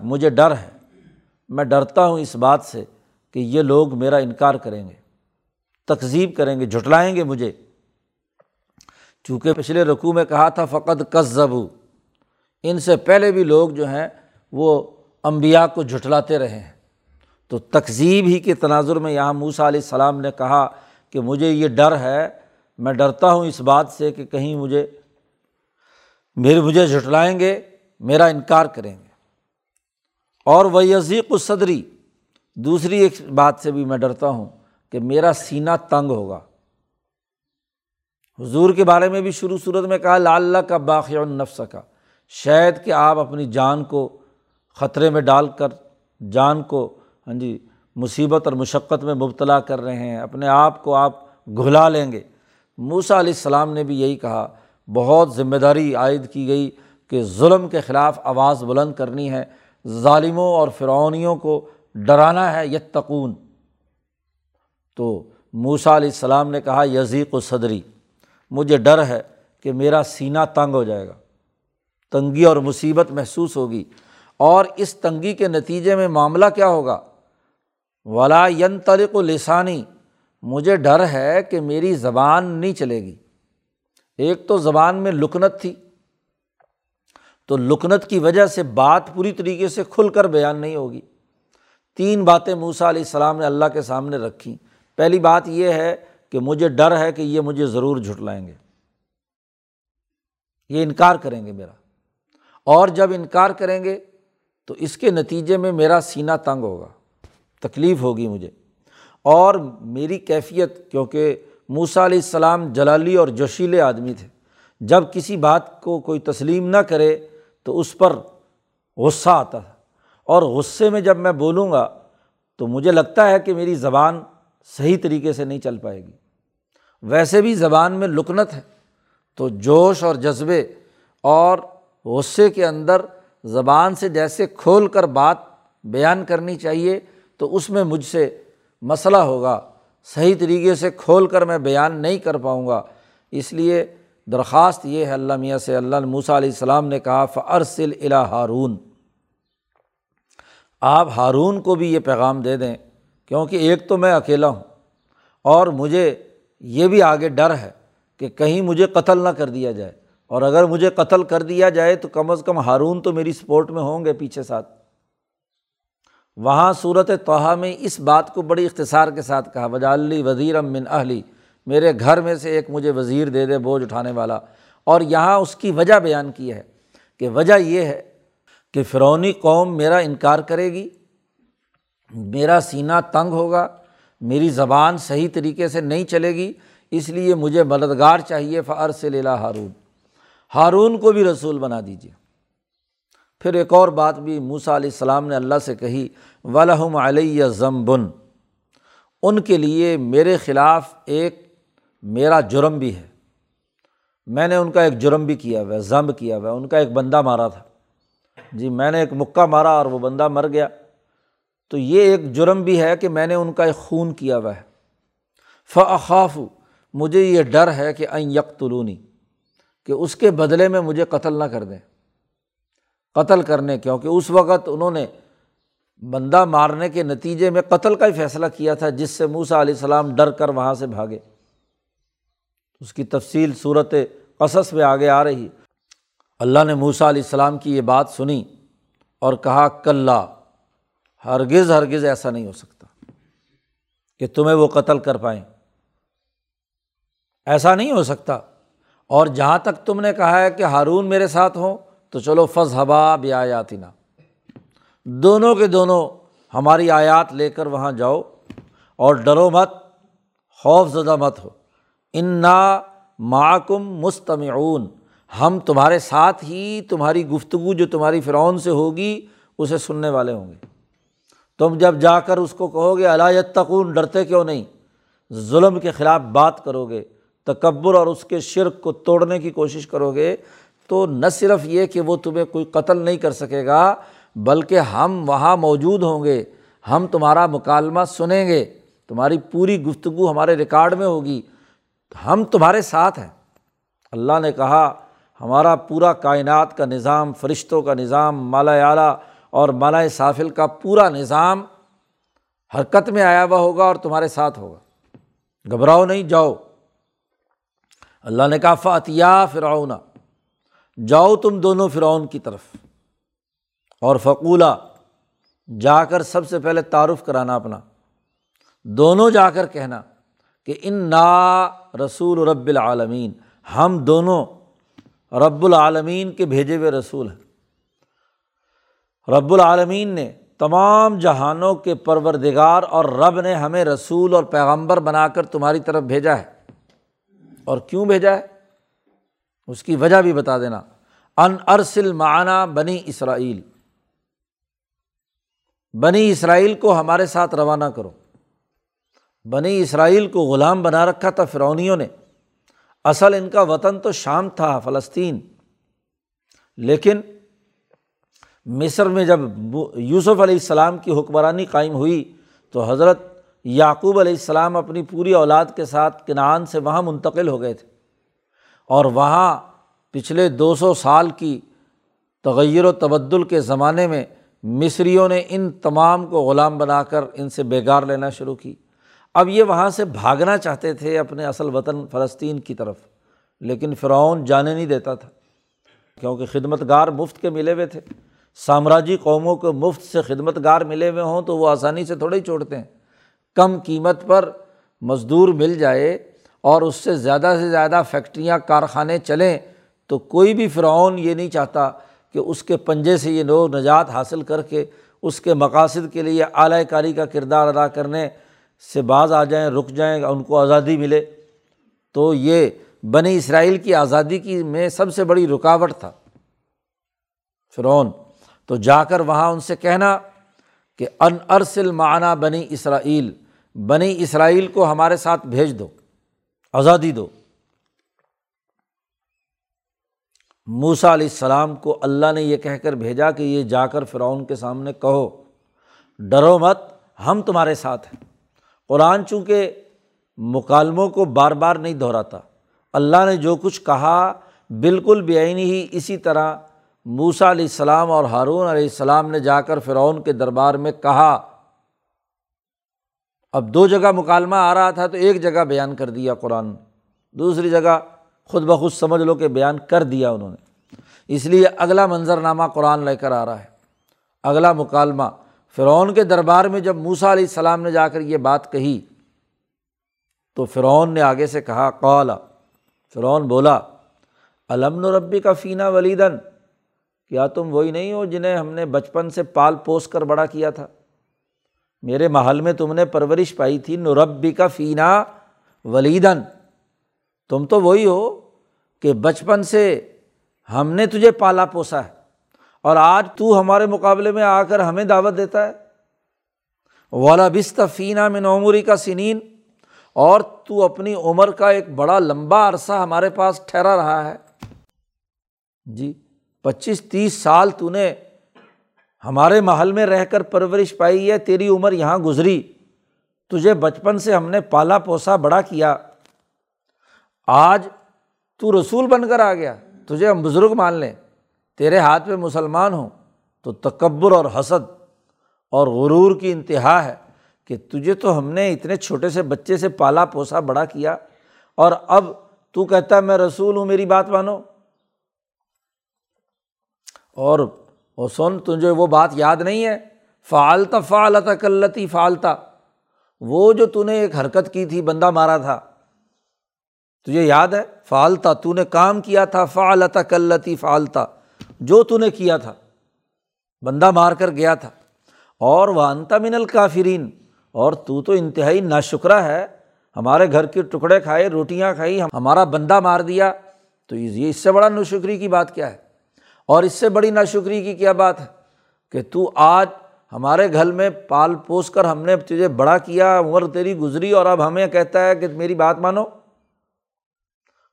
مجھے ڈر ہے۔ میں ڈرتا ہوں اس بات سے کہ یہ لوگ میرا انکار کریں گے تقزیب کریں گے، جھٹلائیں گے مجھے۔ چونکہ پچھلے رقوع میں کہا تھا فقط کذبو ان سے پہلے بھی لوگ جو ہیں وہ امبیا کو جھٹلاتے رہے ہیں۔ تو تقزیب ہی کے تناظر میں یہاں موسا علیہ السلام نے کہا کہ مجھے یہ ڈر ہے، میں ڈرتا ہوں اس بات سے کہ کہیں مجھے، میرے، مجھے جھٹلائیں گے، میرا انکار کریں گے۔ اور وہ یزیق و صدری دوسری ایک بات سے بھی میں ڈرتا ہوں کہ میرا سینہ تنگ ہوگا۔ حضور کے بارے میں بھی شروع صورت میں کہا لال کا باقی النفس کا شاید کہ آپ اپنی جان کو خطرے میں ڈال کر، جان کو ہاں جی مصیبت اور مشقت میں مبتلا کر رہے ہیں، اپنے آپ کو آپ گھلا لیں گے۔ موسا علیہ السلام نے بھی یہی کہا، بہت ذمہ داری عائد کی گئی کہ ظلم کے خلاف آواز بلند کرنی ہے، ظالموں اور فرعونیوں کو ڈرانا ہے، یتقون۔ تو موسا علیہ السلام نے کہا، یزیق و صدری مجھے ڈر ہے کہ میرا سینہ تنگ ہو جائے گا۔ تنگی اور مصیبت محسوس ہوگی۔ اور اس تنگی کے نتیجے میں معاملہ کیا ہوگا؟ ولا ین طریق و لسانی مجھے ڈر ہے کہ میری زبان نہیں چلے گی۔ ایک تو زبان میں لکنت تھی۔ تو لکنت کی وجہ سے بات پوری طریقے سے کھل کر بیان نہیں ہوگی۔ تین باتیں موسا علیہ السلام نے اللہ کے سامنے رکھیں۔ پہلی بات یہ ہے کہ مجھے ڈر ہے کہ یہ مجھے ضرور جھٹلائیں گے۔ یہ انکار کریں گے میرا۔ اور جب انکار کریں گے تو اس کے نتیجے میں میرا سینہ تنگ ہوگا، تکلیف ہوگی مجھے۔ اور میری کیفیت، کیونکہ موسا علیہ السلام جلالی اور جوشیلے آدمی تھے، جب کسی بات کو کوئی تسلیم نہ کرے تو اس پر غصہ آتا تھا۔ اور غصے میں جب میں بولوں گا تو مجھے لگتا ہے کہ میری زبان صحیح طریقے سے نہیں چل پائے گی۔ ویسے بھی زبان میں لکنت ہے، تو جوش اور جذبے اور غصے کے اندر زبان سے جیسے کھول کر بات بیان کرنی چاہیے تو اس میں مجھ سے مسئلہ ہوگا۔ صحیح طریقے سے کھول کر میں بیان نہیں کر پاؤں گا۔ اس لیے درخواست یہ ہے، اللہ میاں سے اللہ موسیٰ علیہ السلام نے کہا فرسل الا ہارون۔ آپ ہارون کو بھی یہ پیغام دے دیں، کیونکہ ایک تو میں اکیلا ہوں۔ اور مجھے یہ بھی آگے ڈر ہے کہ کہیں مجھے قتل نہ کر دیا جائے۔ اور اگر مجھے قتل کر دیا جائے تو کم از کم ہارون تو میری سپورٹ میں ہوں گے پیچھے ساتھ۔ وہاں صورت توحا میں اس بات کو بڑی اختصار کے ساتھ کہا وجالی وزیر من اہلی، میرے گھر میں سے ایک مجھے وزیر دے دے بوجھ اٹھانے والا۔ اور یہاں اس کی وجہ بیان کی ہے کہ وجہ یہ ہے کہ فرونی قوم میرا انکار کرے گی، میرا سینہ تنگ ہوگا، میری زبان صحیح طریقے سے نہیں چلے گی، اس لیے مجھے مددگار چاہیے فعر سے لیلا ہارون۔ ہارون کو بھی رسول بنا دیجیے پھر ایک اور بات بھی موسا علیہ السلام نے اللہ سے کہی ولہم علیہ ضمبن ان کے لیے میرے خلاف ایک میرا جرم بھی ہے۔ میں نے ان کا ایک جرم بھی کیا ہوا ہے ضمب کیا ہوا ہے۔ ان کا ایک بندہ مارا تھا۔ جی میں نے ایک مکہ مارا اور وہ بندہ مر گیا۔ تو یہ ایک جرم بھی ہے کہ میں نے ان کا ایک خون کیا ہوا ہے۔ فاخاف مجھے یہ ڈر ہے کہ این یکتلونی کہ اس کے بدلے میں مجھے قتل نہ کر دیں۔ قتل کرنے، کیونکہ اس وقت انہوں نے بندہ مارنے کے نتیجے میں قتل کا ہی فیصلہ کیا تھا، جس سے موسا علیہ السلام ڈر کر وہاں سے بھاگے۔ اس کی تفصیل صورت قصص میں آگے آ رہی۔ اللہ نے موسا علیہ السلام کی یہ بات سنی اور کہا کل ہرگز ہرگز ایسا نہیں ہو سکتا کہ تمہیں وہ قتل کر پائیں۔ ایسا نہیں ہو سکتا اور جہاں تک تم نے کہا ہے کہ ہارون میرے ساتھ ہوں، تو چلو فض حبا بیاتی نا دونوں کے دونوں ہماری آیات لے کر وہاں جاؤ اور ڈرو مت، خوف زدہ مت ہو۔ انا معکم مستمعون۔ ہم تمہارے ساتھ ہی تمہاری گفتگو جو تمہاری فرعون سے ہوگی، اسے سننے والے ہوں گے۔ تم جب جا کر اس کو کہو گے علایت تقون ڈرتے کیوں نہیں؟ ظلم کے خلاف بات کرو گے۔ تکبر اور اس کے شرک کو توڑنے کی کوشش کرو گے تو نہ صرف یہ کہ وہ تمہیں کوئی قتل نہیں کر سکے گا، بلکہ ہم وہاں موجود ہوں گے۔ ہم تمہارا مکالمہ سنیں گے۔ تمہاری پوری گفتگو ہمارے ریکارڈ میں ہوگی۔ ہم تمہارے ساتھ ہیں۔ اللہ نے کہا، ہمارا پورا کائنات کا نظام، فرشتوں کا نظام، مالا اعلیٰ اور مالا سافل کا پورا نظام حرکت میں آیا ہوا ہوگا اور تمہارے ساتھ ہوگا۔ گھبراؤ نہیں، جاؤ۔ اللہ نے کہا فاتیا فرعون۔ جاؤ تم دونوں فرعون کی طرف۔ اور فقولہ جا کر سب سے پہلے تعارف کرانا اپنا۔ دونوں جا کر کہنا کہ ان نا رسول رب العالمین ہم دونوں رب العالمین کے بھیجے ہوئے رسول ہیں۔ رب العالمین نے تمام جہانوں کے پروردگار اور رب نے ہمیں رسول اور پیغمبر بنا کر تمہاری طرف بھیجا ہے۔ اور کیوں بھیجا ہے؟ اس کی وجہ بھی بتا دینا۔ ان ارسل معانہ بنی اسرائیل۔ بنی اسرائیل کو ہمارے ساتھ روانہ کرو۔ بنی اسرائیل کو غلام بنا رکھا تھا فرونیوں نے۔ اصل ان کا وطن تو شام تھا، فلسطین۔ لیکن مصر میں جب یوسف علیہ السلام کی حکمرانی قائم ہوئی تو حضرت یعقوب علیہ السلام اپنی پوری اولاد کے ساتھ کنعان سے وہاں منتقل ہو گئے تھے اور وہاں پچھلے دو سو سال کی تغیر و تبدل کے زمانے میں مصریوں نے ان تمام کو غلام بنا کر ان سے بیگار لینا شروع کی۔ اب یہ وہاں سے بھاگنا چاہتے تھے اپنے اصل وطن فلسطین کی طرف، لیکن فرعون جانے نہیں دیتا تھا، کیونکہ خدمت گار مفت کے ملے ہوئے تھے۔ سامراجی قوموں کو مفت سے خدمت گار ملے ہوئے ہوں تو وہ آسانی سے تھوڑے ہی چھوڑتے ہیں۔ کم قیمت پر مزدور مل جائے اور اس سے زیادہ سے زیادہ فیکٹریاں، کارخانے چلیں تو کوئی بھی فرعون یہ نہیں چاہتا کہ اس کے پنجے سے یہ لوگ نجات حاصل کر کے اس کے مقاصد کے لیے اعلی کاری کا کردار ادا کرنے سے بعض آ جائیں، رک جائیں، ان کو آزادی ملے۔ تو یہ بنی اسرائیل کی آزادی کی میں سب سے بڑی رکاوٹ تھا فرعون۔ تو جا کر وہاں ان سے کہنا کہ ان ارسل معنیٰ بنی اسرائیل بنی اسرائیل کو ہمارے ساتھ بھیج دو، آزادی دو۔ موسا علیہ السلام کو اللہ نے یہ کہہ کر بھیجا کہ یہ جا کر فرعون کے سامنے کہو، ڈرو مت، ہم تمہارے ساتھ ہیں۔ قرآن چونکہ مکالموں کو بار بار نہیں دہراتا، اللہ نے جو کچھ کہا بالکل بے ہی اسی طرح موسا علیہ السلام اور ہارون علیہ السلام نے جا کر فرعون کے دربار میں کہا۔ اب دو جگہ مکالمہ آ رہا تھا تو ایک جگہ بیان کر دیا قرآن، دوسری جگہ خود بخود سمجھ لو کہ بیان کر دیا انہوں نے۔ اس لیے اگلا منظرنامہ قرآن لے کر آ رہا ہے۔ اگلا مکالمہ، فرعون کے دربار میں جب موسا علیہ السلام نے جا کر یہ بات کہی، تو فرعون نے آگے سے کہا، قالا، فرعون بولا علم ربی کا فینہ ولیدن؟ کیا تم وہی نہیں ہو جنہیں ہم نے بچپن سے پال پوس کر بڑا کیا تھا؟ میرے محل میں تم نے پرورش پائی تھی نوربی کا فینا ولیدن۔ تم تو وہی ہو کہ بچپن سے ہم نے تجھے پالا پوسا ہے، اور آج تو ہمارے مقابلے میں آ کر ہمیں دعوت دیتا ہے۔ والا بست فینا میں نوموری کا سنین اور تو اپنی عمر کا ایک بڑا لمبا عرصہ ہمارے پاس ٹھہرا رہا ہے۔ جی پچیس تیس سال تو نے ہمارے محل میں رہ کر پرورش پائی ہے، تیری عمر یہاں گزری۔ تجھے بچپن سے ہم نے پالا پوسا بڑا کیا۔ آج تو رسول بن کر آ گیا۔ تجھے ہم بزرگ مان لیں۔ تیرے ہاتھ میں مسلمان ہوں، تو تکبر اور حسد اور غرور کی انتہا ہے کہ تجھے تو ہم نے اتنے چھوٹے سے بچے سے پالا پوسا بڑا کیا۔ اور اب تو کہتا ہے، میں رسول ہوں، میری بات مانو۔ اور اور سن، تجھے وہ بات یاد نہیں ہے؟ فعالتا فعالتا کلتی فعالتا وہ جو تو نے ایک حرکت کی تھی، بندہ مارا تھا۔ تجھے یاد ہے؟ فعالتا تو نے کام کیا تھا فعالتا کلتی فعالتا جو تو نے کیا تھا۔ بندہ مار کر گیا تھا۔ اور وہ انتا من الکافرین۔ اور تو تو انتہائی نا شکرہ ہے۔ ہمارے گھر کے ٹکڑے کھائے، روٹیاں کھائی ہمارا بندہ مار دیا۔ تو یہ اس سے بڑا ناشکری کی بات کیا ہے؟ اور اس سے بڑی ناشکری کی کیا بات ہے کہ تو آج ہمارے گھر میں پال پوس کر ہم نے تجھے بڑا کیا، عمر تیری گزری اور اب ہمیں کہتا ہے کہ میری بات مانو۔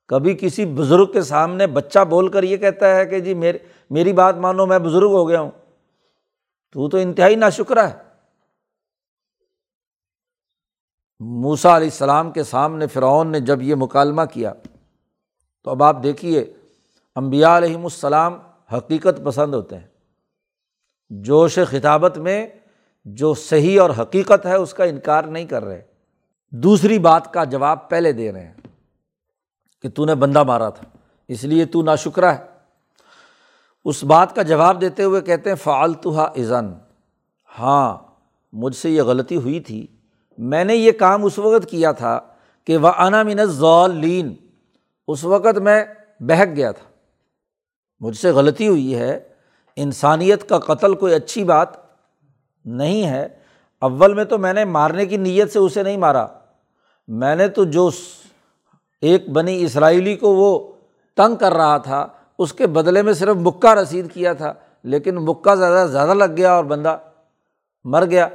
کبھی کسی بزرگ کے سامنے بچہ بول کر یہ کہتا ہے کہ جی میرے، میری بات مانو، میں بزرگ ہو گیا ہوں۔ تو تو انتہائی نا شکر ہے۔ موسا علیہ السلام کے سامنے فرعون نے جب یہ مکالمہ کیا تو اب آپ دیکھیے امبیا علیہم السلام حقیقت پسند ہوتے ہیں۔ جوش خطابت میں جو صحیح اور حقیقت ہے اس کا انکار نہیں کر رہے۔ دوسری بات کا جواب پہلے دے رہے ہیں کہ تو نے بندہ مارا تھا، اس لیے تو نا شکرہ ہے۔ اس بات کا جواب دیتے ہوئے کہتے ہیں فالتو ہا ایزن ہاں مجھ سے یہ غلطی ہوئی تھی۔ میں نے یہ کام اس وقت کیا تھا کہ وہ انا من ضالین اس وقت میں بہک گیا تھا۔ مجھ سے غلطی ہوئی ہے۔ انسانیت کا قتل کوئی اچھی بات نہیں ہے۔ اول میں تو میں نے مارنے کی نیت سے اسے نہیں مارا۔ میں نے تو جو ایک بنی اسرائیلی کو وہ تنگ کر رہا تھا، اس کے بدلے میں صرف مکہ رسید کیا تھا، لیکن مکہ زیادہ زیادہ لگ گیا اور بندہ مر گیا۔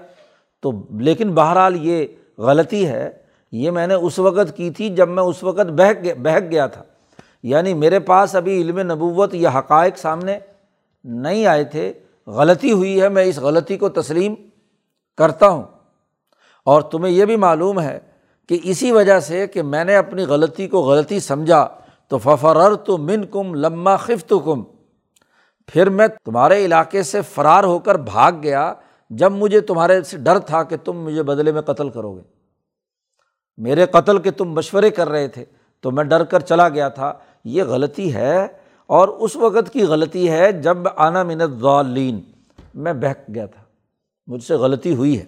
تو لیکن بہرحال یہ غلطی ہے۔ یہ میں نے اس وقت کی تھی جب میں اس وقت بہک بہک گیا تھا۔ یعنی میرے پاس ابھی علم نبوت یا حقائق سامنے نہیں آئے تھے، غلطی ہوئی ہے، میں اس غلطی کو تسلیم کرتا ہوں۔ اور تمہیں یہ بھی معلوم ہے کہ اسی وجہ سے کہ میں نے اپنی غلطی کو غلطی سمجھا، تو ففرر تو من کم لمہ خفت کم پھر میں تمہارے علاقے سے فرار ہو کر بھاگ گیا، جب مجھے تمہارے سے ڈر تھا کہ تم مجھے بدلے میں قتل کرو گے۔ میرے قتل کے تم مشورے کر رہے تھے، تو میں ڈر کر چلا گیا تھا۔ یہ غلطی ہے اور اس وقت کی غلطی ہے جب آنا منت ضالین میں بہک گیا تھا، مجھ سے غلطی ہوئی ہے۔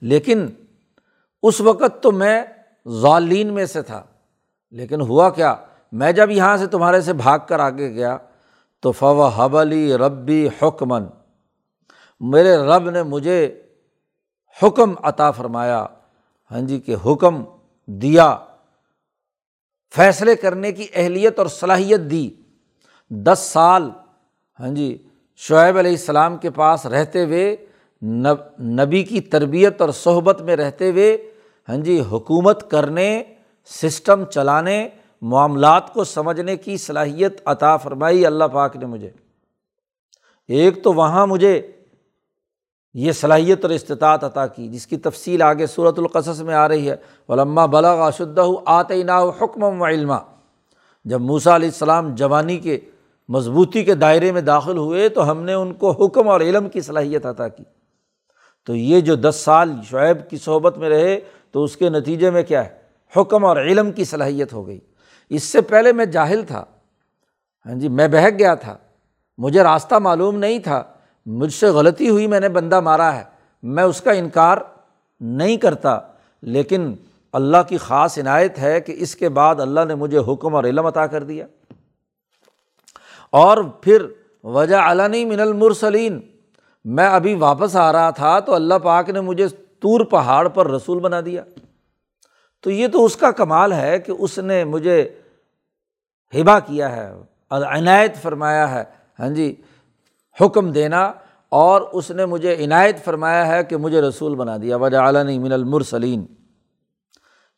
لیکن اس وقت تو میں ضالین میں سے تھا، لیکن ہوا کیا، میں جب یہاں سے تمہارے سے بھاگ کر آگے گیا تو فو حبلی ربی حکمن میرے رب نے مجھے حکم عطا فرمایا۔ ہاں جی کہ حکم دیا۔ فیصلے کرنے کی اہلیت اور صلاحیت دی۔ دس سال ہاں جی شعیب علیہ السلام کے پاس رہتے ہوئے نبی کی تربیت اور صحبت میں رہتے ہوئے ہاں جی حکومت کرنے، سسٹم چلانے، معاملات کو سمجھنے کی صلاحیت عطا فرمائی اللہ پاک نے مجھے۔ ایک تو وہاں مجھے یہ صلاحیت اور استطاعت عطا کی، جس کی تفصیل آگے صورت القصص میں آ رہی ہے۔ علما بلغ اشدہ آتے نا حکم و علما جب موسا علیہ السلام جوانی کے، مضبوطی کے دائرے میں داخل ہوئے، تو ہم نے ان کو حکم اور علم کی صلاحیت عطا کی۔ تو یہ جو دس سال شعیب کی صحبت میں رہے، تو اس کے نتیجے میں کیا ہے؟ حکم اور علم کی صلاحیت ہو گئی۔ اس سے پہلے میں جاہل تھا۔ ہاں جی میں بہک گیا تھا۔ مجھے راستہ معلوم نہیں تھا۔ مجھ سے غلطی ہوئی میں نے بندہ مارا ہے، میں اس کا انکار نہیں کرتا، لیکن اللہ کی خاص عنایت ہے کہ اس کے بعد اللہ نے مجھے حکم اور علم عطا کر دیا۔ اور پھر وجہ علنی من المرسلین، میں ابھی واپس آ رہا تھا تو اللہ پاک نے مجھے طور پہاڑ پر رسول بنا دیا۔ تو یہ تو اس کا کمال ہے کہ اس نے مجھے ہبا کیا ہے، عنایت فرمایا ہے۔ ہاں جی حکم دینا اور اس نے مجھے عنایت فرمایا ہے کہ مجھے رسول بنا دیا۔ وجہ عالنی من المرسلین۔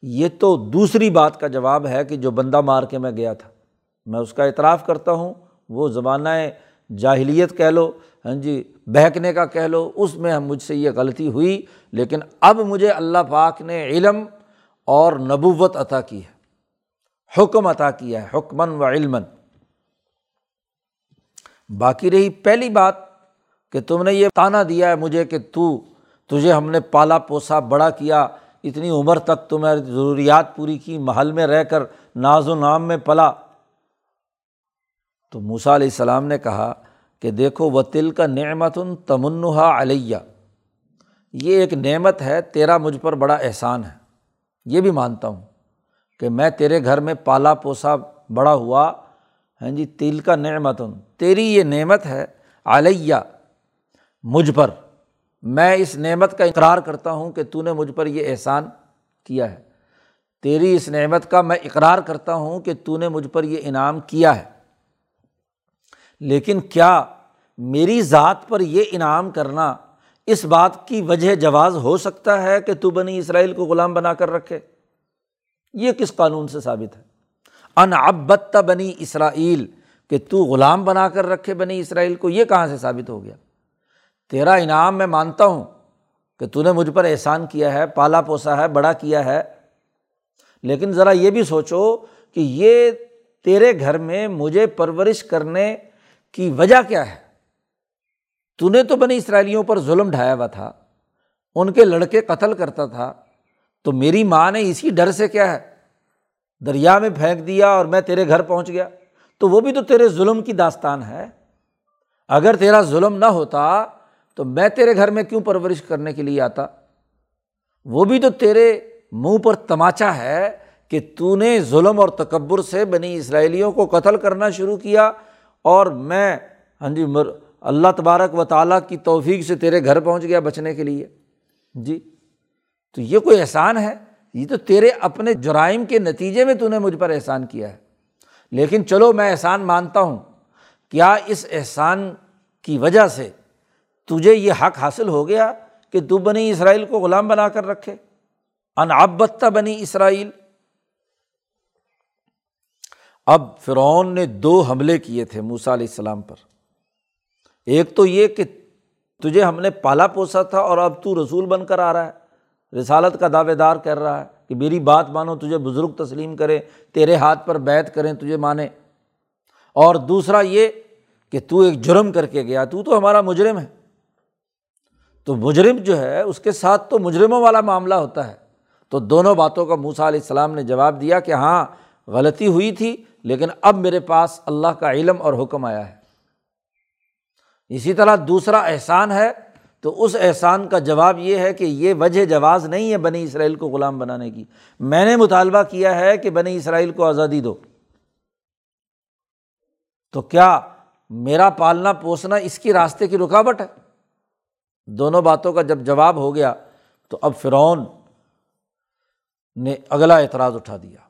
یہ تو دوسری بات کا جواب ہے کہ جو بندہ مار کے میں گیا تھا۔ میں اس کا اعتراف کرتا ہوں۔ وہ زمانہ جاہلیت کہہ لو ہاں جی بہکنے کا کہہ لو۔ اس میں ہم مجھ سے یہ غلطی ہوئی، لیکن اب مجھے اللہ پاک نے علم اور نبوت عطا کی ہے۔ حکم عطا کیا ہے حکمن و علمن باقی رہی پہلی بات کہ تم نے یہ تانا دیا ہے مجھے کہ تو تجھے ہم نے پالا پوسا بڑا کیا، اتنی عمر تک تمہیں ضروریات پوری کی، محل میں رہ کر ناز و نام میں پلا۔ تو موسا علیہ السلام نے کہا کہ دیکھو و تل کا نعمت ان تمنحا علیہ یہ ایک نعمت ہے، تیرا مجھ پر بڑا احسان ہے۔ یہ بھی مانتا ہوں کہ میں تیرے گھر میں پالا پوسا بڑا ہوا ہاں جی تل کا نعمت تیری یہ نعمت ہے، علیہ، مجھ پر۔ میں اس نعمت کا اقرار کرتا ہوں کہ تو نے مجھ پر یہ احسان کیا ہے۔ تیری اس نعمت کا میں اقرار کرتا ہوں کہ تو نے مجھ پر یہ انعام کیا ہے۔ لیکن کیا میری ذات پر یہ انعام کرنا اس بات کی وجہ جواز ہو سکتا ہے کہ تو بنی اسرائیل کو غلام بنا کر رکھے؟ یہ کس قانون سے ثابت ہے؟ ان ابت بنی اسرائیل، کہ تو غلام بنا کر رکھے بنی اسرائیل کو، یہ کہاں سے ثابت ہو گیا؟ تیرا انعام میں مانتا ہوں کہ تو نے مجھ پر احسان کیا ہے، پالا پوسا ہے، بڑا کیا ہے۔ لیکن ذرا یہ بھی سوچو کہ یہ تیرے گھر میں مجھے پرورش کرنے کی وجہ کیا ہے؟ تو نے تو بنی اسرائیلیوں پر ظلم ڈھایا ہوا تھا، ان کے لڑکے قتل کرتا تھا، تو میری ماں نے اسی ڈر سے کیا ہے؟ دریا میں پھینک دیا اور میں تیرے گھر پہنچ گیا۔ تو وہ بھی تو تیرے ظلم کی داستان ہے۔ اگر تیرا ظلم نہ ہوتا تو میں تیرے گھر میں کیوں پرورش کرنے کے لیے آتا؟ وہ بھی تو تیرے منہ پر تماچا ہے کہ تو نے ظلم اور تکبر سے بنی اسرائیلیوں کو قتل کرنا شروع کیا اور میں ہاں جی مر، اللہ تبارک و تعالیٰ کی توفیق سے تیرے گھر پہنچ گیا بچنے کے لیے۔ جی تو یہ کوئی احسان ہے؟ یہ تو تیرے اپنے جرائم کے نتیجے میں تو نے مجھ پر احسان کیا ہے۔ لیکن چلو میں احسان مانتا ہوں۔ کیا اس احسان کی وجہ سے تجھے یہ حق حاصل ہو گیا کہ تو بنی اسرائیل کو غلام بنا کر رکھے؟ انعبتہ بنی اسرائیل۔ اب فرعون نے دو حملے کیے تھے موسا علیہ السلام پر۔ ایک تو یہ کہ تجھے ہم نے پالا پوسا تھا اور اب تو رسول بن کر آ رہا ہے۔ رسالت کا دعوے دار کر رہا ہے کہ میری بات مانو، تجھے بزرگ تسلیم کرے تیرے ہاتھ پر بیت کریں، تجھے مانے۔ اور دوسرا یہ کہ تو ایک جرم کر کے گیا، تو تو ہمارا مجرم ہے۔ تو مجرم جو ہے، اس کے ساتھ تو مجرموں والا معاملہ ہوتا ہے۔ تو دونوں باتوں کا موسا علیہ السلام نے جواب دیا کہ ہاں غلطی ہوئی تھی، لیکن اب میرے پاس اللہ کا علم اور حکم آیا ہے۔ اسی طرح دوسرا احسان ہے تو اس احسان کا جواب یہ ہے کہ یہ وجہ جواز نہیں ہے بنی اسرائیل کو غلام بنانے کی۔ میں نے مطالبہ کیا ہے کہ بنی اسرائیل کو آزادی دو۔ تو کیا میرا پالنا پوسنا اس کی راستے کی رکاوٹ ہے؟ دونوں باتوں کا جب جواب ہو گیا تو اب فرعون نے اگلا اعتراض اٹھا دیا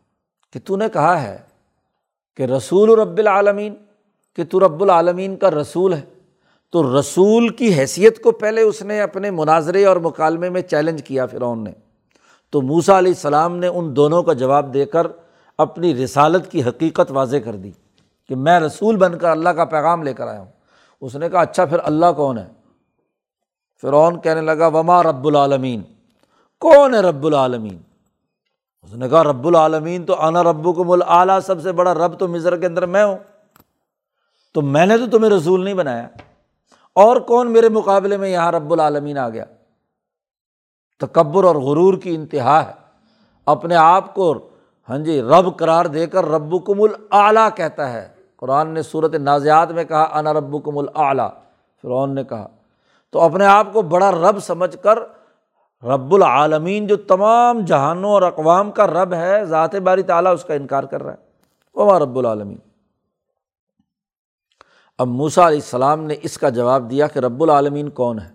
کہ تو نے کہا ہے کہ رسول رب العالمین، کہ تو رب العالمین کا رسول ہے۔ تو رسول کی حیثیت کو پہلے اس نے اپنے مناظرے اور مکالمے میں چیلنج کیا فرعون نے۔ تو موسا علیہ السلام نے ان دونوں کا جواب دے کر اپنی رسالت کی حقیقت واضح کر دی کہ میں رسول بن کر اللہ کا پیغام لے کر آیا ہوں۔ اس نے کہا اچھا پھر اللہ کون ہے؟ فرعون کہنے لگا، وما رب العالمین۔ کون ہے رب العالمین؟ اس نے کہا، رب العالمین تو انا رب کو مل اعلیٰ سب سے بڑا رب تو مصر کے اندر میں ہوں۔ تو میں نے تو تمہیں رسول نہیں بنایا۔ اور کون میرے مقابلے میں یہاں رب العالمین آ گیا؟ تکبر اور غرور کی انتہا ہے۔ اپنے آپ کو ہاں جی رب قرار دے کر رب کم العلیٰ کہتا ہے۔ قرآن نے صورت نازیات میں کہا، انا رب کم العلیٰ فرعون نے کہا۔ تو اپنے آپ کو بڑا رب سمجھ کر رب العالمین جو تمام جہانوں اور اقوام کا رب ہے، ذات باری تعالیٰ اس کا انکار کر رہا ہے۔ وہ رب العالمین۔ اب موسا علیہ السلام نے اس کا جواب دیا کہ رب العالمین کون ہے۔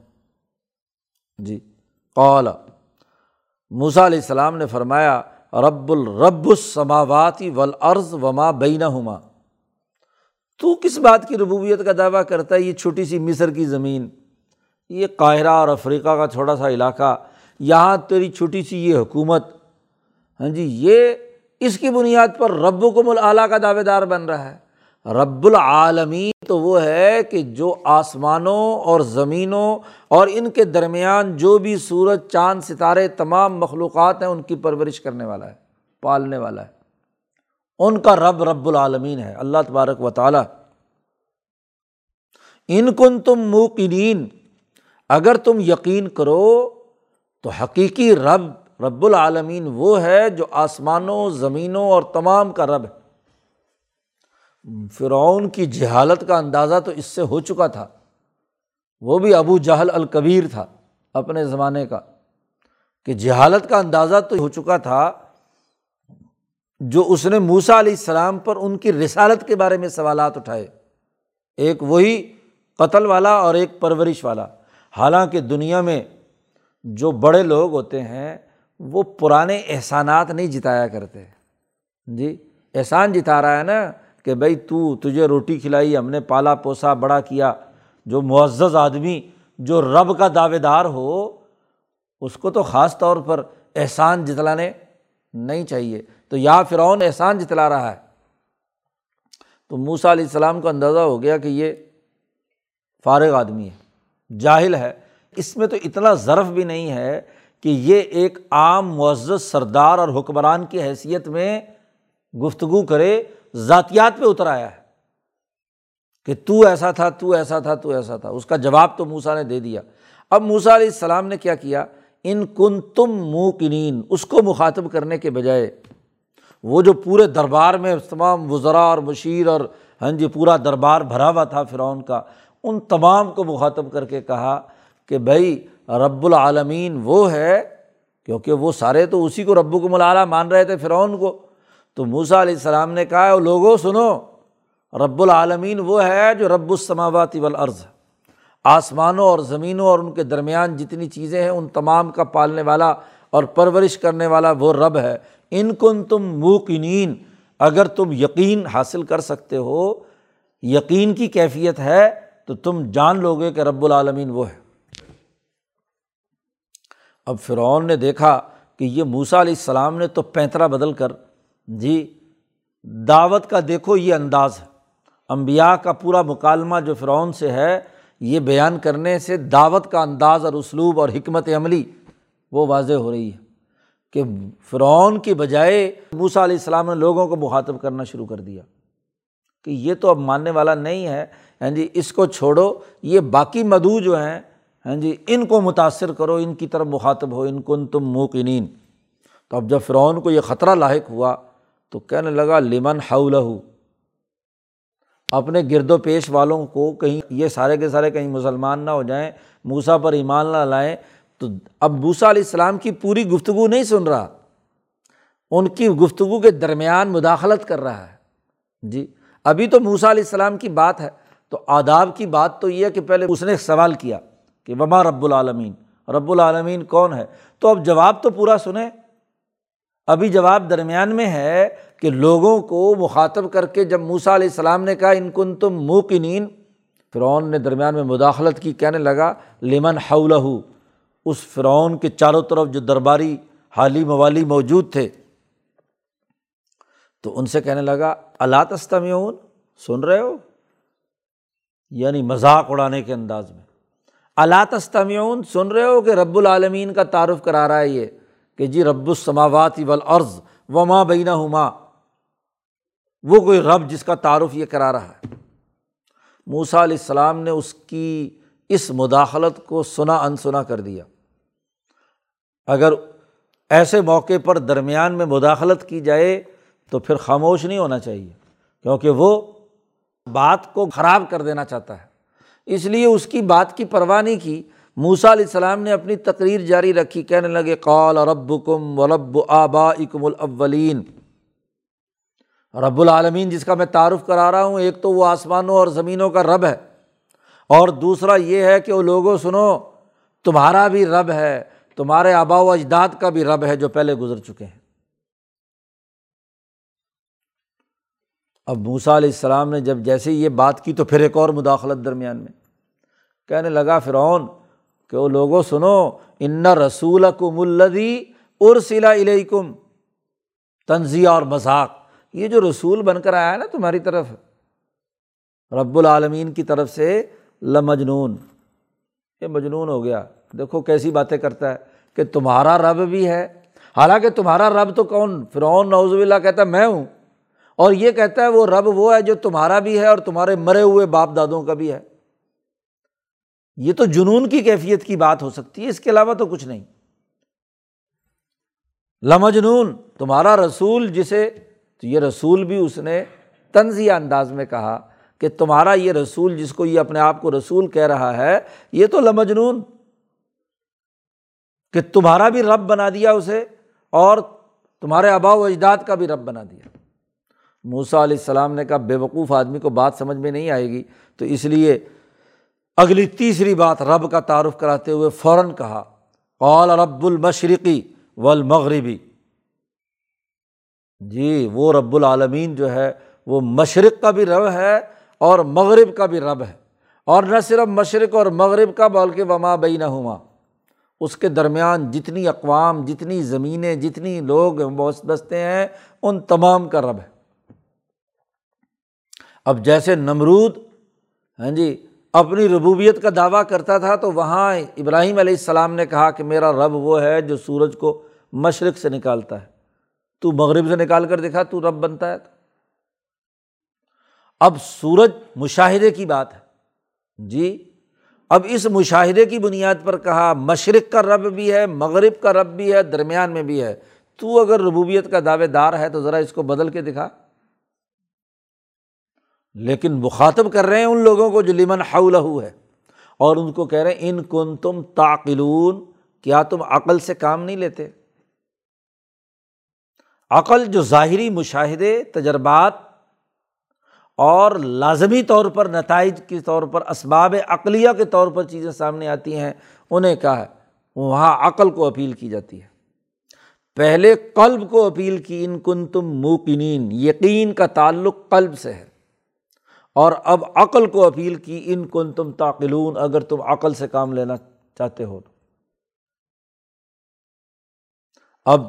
جی قول موسا علیہ السلام نے فرمایا، رب الرب السماواتی ولعرض وما بین ہما تو کس بات کی ربوبیت کا دعویٰ کرتا ہے؟ یہ چھوٹی سی مصر کی زمین، یہ قاہرہ اور افریقہ کا چھوٹا سا علاقہ۔ یہاں تیری چھوٹی سی یہ حکومت۔ ہاں جی یہ اس کی بنیاد پر رب و کم العلیٰ کا دعوے دار بن رہا ہے۔ رب العالمین تو وہ ہے کہ جو آسمانوں اور زمینوں اور ان کے درمیان جو بھی سورج، چاند، ستارے، تمام مخلوقات ہیں، ان کی پرورش کرنے والا ہے، پالنے والا ہے۔ ان کا رب رب العالمین ہے، اللہ تبارک و تعالیٰ۔ ان کن تم موقنین، اگر تم یقین کرو تو حقیقی رب رب العالمین وہ ہے جو آسمانوں، زمینوں اور تمام کا رب ہے۔ فرعون کی جہالت کا اندازہ تو اس سے ہو چکا تھا۔ وہ بھی ابو جہل الکبیر تھا اپنے زمانے کا۔ کہ جہالت کا اندازہ تو ہو چکا تھا جو اس نے موسا علیہ السلام پر ان کی رسالت کے بارے میں سوالات اٹھائے۔ ایک وہی قتل والا اور ایک پرورش والا۔ حالانکہ دنیا میں جو بڑے لوگ ہوتے ہیں، وہ پرانے احسانات نہیں جتایا کرتے۔ جی احسان جتا رہا ہے نا۔ کہ بھائی تو تجھے روٹی کھلائی، ہم نے پالا پوسا بڑا کیا۔ جو معزز آدمی، جو رب کا دعوے دار ہو، اس کو تو خاص طور پر احسان جتلانے نہیں چاہیے۔ تو یا فرعون احسان جتلا رہا ہے۔ تو موسا علیہ السلام کو اندازہ ہو گیا کہ یہ فارغ آدمی ہے، جاہل ہے۔ اس میں تو اتنا ضرف بھی نہیں ہے کہ یہ ایک عام معزز سردار اور حکمران کی حیثیت میں گفتگو کرے ذاتیات پہ اتر آیا ہے کہ تو ایسا تھا، تو ایسا تھا، تو ایسا تھا۔ اس کا جواب تو موسا نے دے دیا۔ اب موسا علیہ السلام نے کیا کیا؟ ان کن تم موکنین اس کو مخاطب کرنے کے بجائے وہ جو پورے دربار میں تمام وزرا اور مشیر اور ہاں جی پورا دربار بھرا ہوا تھا فرعون کا، ان تمام کو مخاطب کر کے کہا کہ بھائی، رب العالمین وہ ہے، کیونکہ وہ سارے تو اسی کو رب کو ملالا مان رہے تھے، فرعون کو۔ تو موسا علیہ السلام نے کہا لوگوں سنو، رب العالمین وہ ہے جو رب السماواتی والارض آسمانوں اور زمینوں اور ان کے درمیان جتنی چیزیں ہیں، ان تمام کا پالنے والا اور پرورش کرنے والا وہ رب ہے۔ ان کن تم موقنین، اگر تم یقین حاصل کر سکتے ہو، یقین کی کیفیت ہے، تو تم جان لو گے کہ رب العالمین وہ ہے۔ اب فرعون نے دیکھا کہ یہ موسا علیہ السلام نے تو پینترا بدل کر جی دعوت کا دیکھو، یہ انداز ہے۔ امبیا کا پورا مکالمہ جو فرعون سے ہے، یہ بیان کرنے سے دعوت کا انداز اور اسلوب اور حکمت عملی وہ واضح ہو رہی ہے کہ فرعون کی بجائے موسا علیہ السلام نے لوگوں کو مخاطب کرنا شروع کر دیا۔ کہ یہ تو اب ماننے والا نہیں ہے ہاں جی اس کو چھوڑو، یہ باقی مدعو جو ہیں ہاں جی ان کو متاثر کرو، ان کی طرف مخاطب ہو، ان کن تم موقنین۔ تو اب جب فرعون کو یہ خطرہ لاحق ہوا تو کہنے لگا، لمن ہاؤ اپنے گرد و پیش والوں کو کہیں یہ سارے کے سارے کہیں مسلمان نہ ہو جائیں موسا پر ایمان نہ لائیں، تو اب موسا علیہ السلام کی پوری گفتگو نہیں سن رہا۔ ان کی گفتگو کے درمیان مداخلت کر رہا ہے۔ جی ابھی تو موسا علیہ السلام کی بات ہے۔ تو آداب کی بات تو یہ ہے کہ پہلے اس نے سوال کیا کہ وما رب العالمین؟ رب العالمین کون ہے؟ تو اب جواب تو پورا سنیں۔ ابھی جواب درمیان میں ہے کہ لوگوں کو مخاطب کر کے جب موسا علیہ السلام نے کہا، ان کن تم منہ کی فرعون نے درمیان میں مداخلت کی، کہنے لگا، لمن ہاؤلہ اس فرعون کے چاروں طرف جو درباری حالی موالی موجود تھے۔ تو ان سے کہنے لگا اللہ تستمیون سن رہے ہو؟ یعنی مذاق اڑانے کے انداز میں۔ اللہ تستمیون سن رہے ہو کہ رب العالمین کا تعارف کرا رہا ہے یہ۔ کہ جی رب السماوات والارض وما بینہ ہما وہ کوئی رب جس کا تعارف یہ کرا رہا ہے۔ موسا علیہ السلام نے اس کی اس مداخلت کو سنا ان سنا کر دیا۔ اگر ایسے موقع پر درمیان میں مداخلت کی جائے تو پھر خاموش نہیں ہونا چاہیے، کیونکہ وہ بات کو خراب کر دینا چاہتا ہے۔ اس لیے اس کی بات کی پرواہ نہیں کی۔ موسا علیہ السلام نے اپنی تقریر جاری رکھی، کہنے لگے، قال رب کم و رب آبا اکم الاولین۔ رب العالمین، جس کا میں تعارف کرا رہا ہوں، ایک تو وہ آسمانوں اور زمینوں کا رب ہے، اور دوسرا یہ ہے کہ وہ لوگوں، سنو، تمہارا بھی رب ہے، تمہارے آبا و اجداد کا بھی رب ہے جو پہلے گزر چکے ہیں۔ اب موسا علیہ السلام نے جب جیسے یہ بات کی تو پھر ایک اور مداخلت درمیان میں، کہنے لگا، فرعون کہ وہ لوگوں سنو، ان رسول کم الدی ارسلا علیکم تنزیہ اور مذاق۔ یہ جو رسول بن کر آیا ہے نا تمہاری طرف، رب العالمین کی طرف سے لمجنون۔ یہ مجنون ہو گیا۔ دیکھو کیسی باتیں کرتا ہے کہ تمہارا رب بھی ہے۔ حالانکہ تمہارا رب تو کون؟ فرعون نوز اللہ کہتا ہے میں ہوں۔ اور یہ کہتا ہے وہ رب وہ ہے جو تمہارا بھی ہے اور تمہارے مرے ہوئے باپ دادوں کا بھی ہے۔ یہ تو جنون کی کیفیت کی بات ہو سکتی ہے، اس کے علاوہ تو کچھ نہیں۔ لمجنون، تمہارا رسول جسے، تو یہ رسول بھی اس نے طنزیہ انداز میں کہا کہ تمہارا یہ رسول جس کو یہ اپنے آپ کو رسول کہہ رہا ہے، یہ تو لمجنون۔ کہ تمہارا بھی رب بنا دیا اسے اور تمہارے آبا و اجداد کا بھی رب بنا دیا۔ موسا علیہ السلام نے کہا، بے وقوف آدمی کو بات سمجھ میں نہیں آئے گی، تو اس لیے اگلی تیسری بات رب کا تعارف کراتے ہوئے فوراً کہا، قال رب المشرقی و المغربی جی وہ رب العالمین جو ہے، وہ مشرق کا بھی رب ہے اور مغرب کا بھی رب ہے۔ اور نہ صرف مشرق اور مغرب کا، بلکہ وما بئی نہ ہوا اس کے درمیان جتنی اقوام، جتنی زمینیں، جتنی لوگ بستے ہیں، ان تمام کا رب ہے۔ اب جیسے نمرود ہاں جی اپنی ربوبیت کا دعویٰ کرتا تھا تو وہاں ابراہیم علیہ السلام نے کہا کہ میرا رب وہ ہے جو سورج کو مشرق سے نکالتا ہے۔ تو مغرب سے نکال کر دیکھا تو رب بنتا ہے۔ اب سورج مشاہدے کی بات ہے۔ جی اب اس مشاہدے کی بنیاد پر کہا، مشرق کا رب بھی ہے، مغرب کا رب بھی ہے، درمیان میں بھی ہے۔ تو اگر ربوبیت کا دعوے دار ہے تو ذرا اس کو بدل کے دکھا۔ لیکن مخاطب کر رہے ہیں ان لوگوں کو جو لمن ہاؤ ہے اور ان کو کہہ رہے ہیں، ان کن تم تاقلون کیا تم عقل سے کام نہیں لیتے؟ عقل جو ظاہری مشاہدے، تجربات اور لازمی طور پر، نتائج کے طور پر، اسباب عقلیہ کے طور پر چیزیں سامنے آتی ہیں، انہیں کہا ہے، وہاں عقل کو اپیل کی جاتی ہے۔ پہلے قلب کو اپیل کی، ان کن تم موقنین، یقین کا تعلق قلب سے ہے۔ اور اب عقل کو اپیل کی، ان کن تم تاقلون اگر تم عقل سے کام لینا چاہتے ہو۔ اب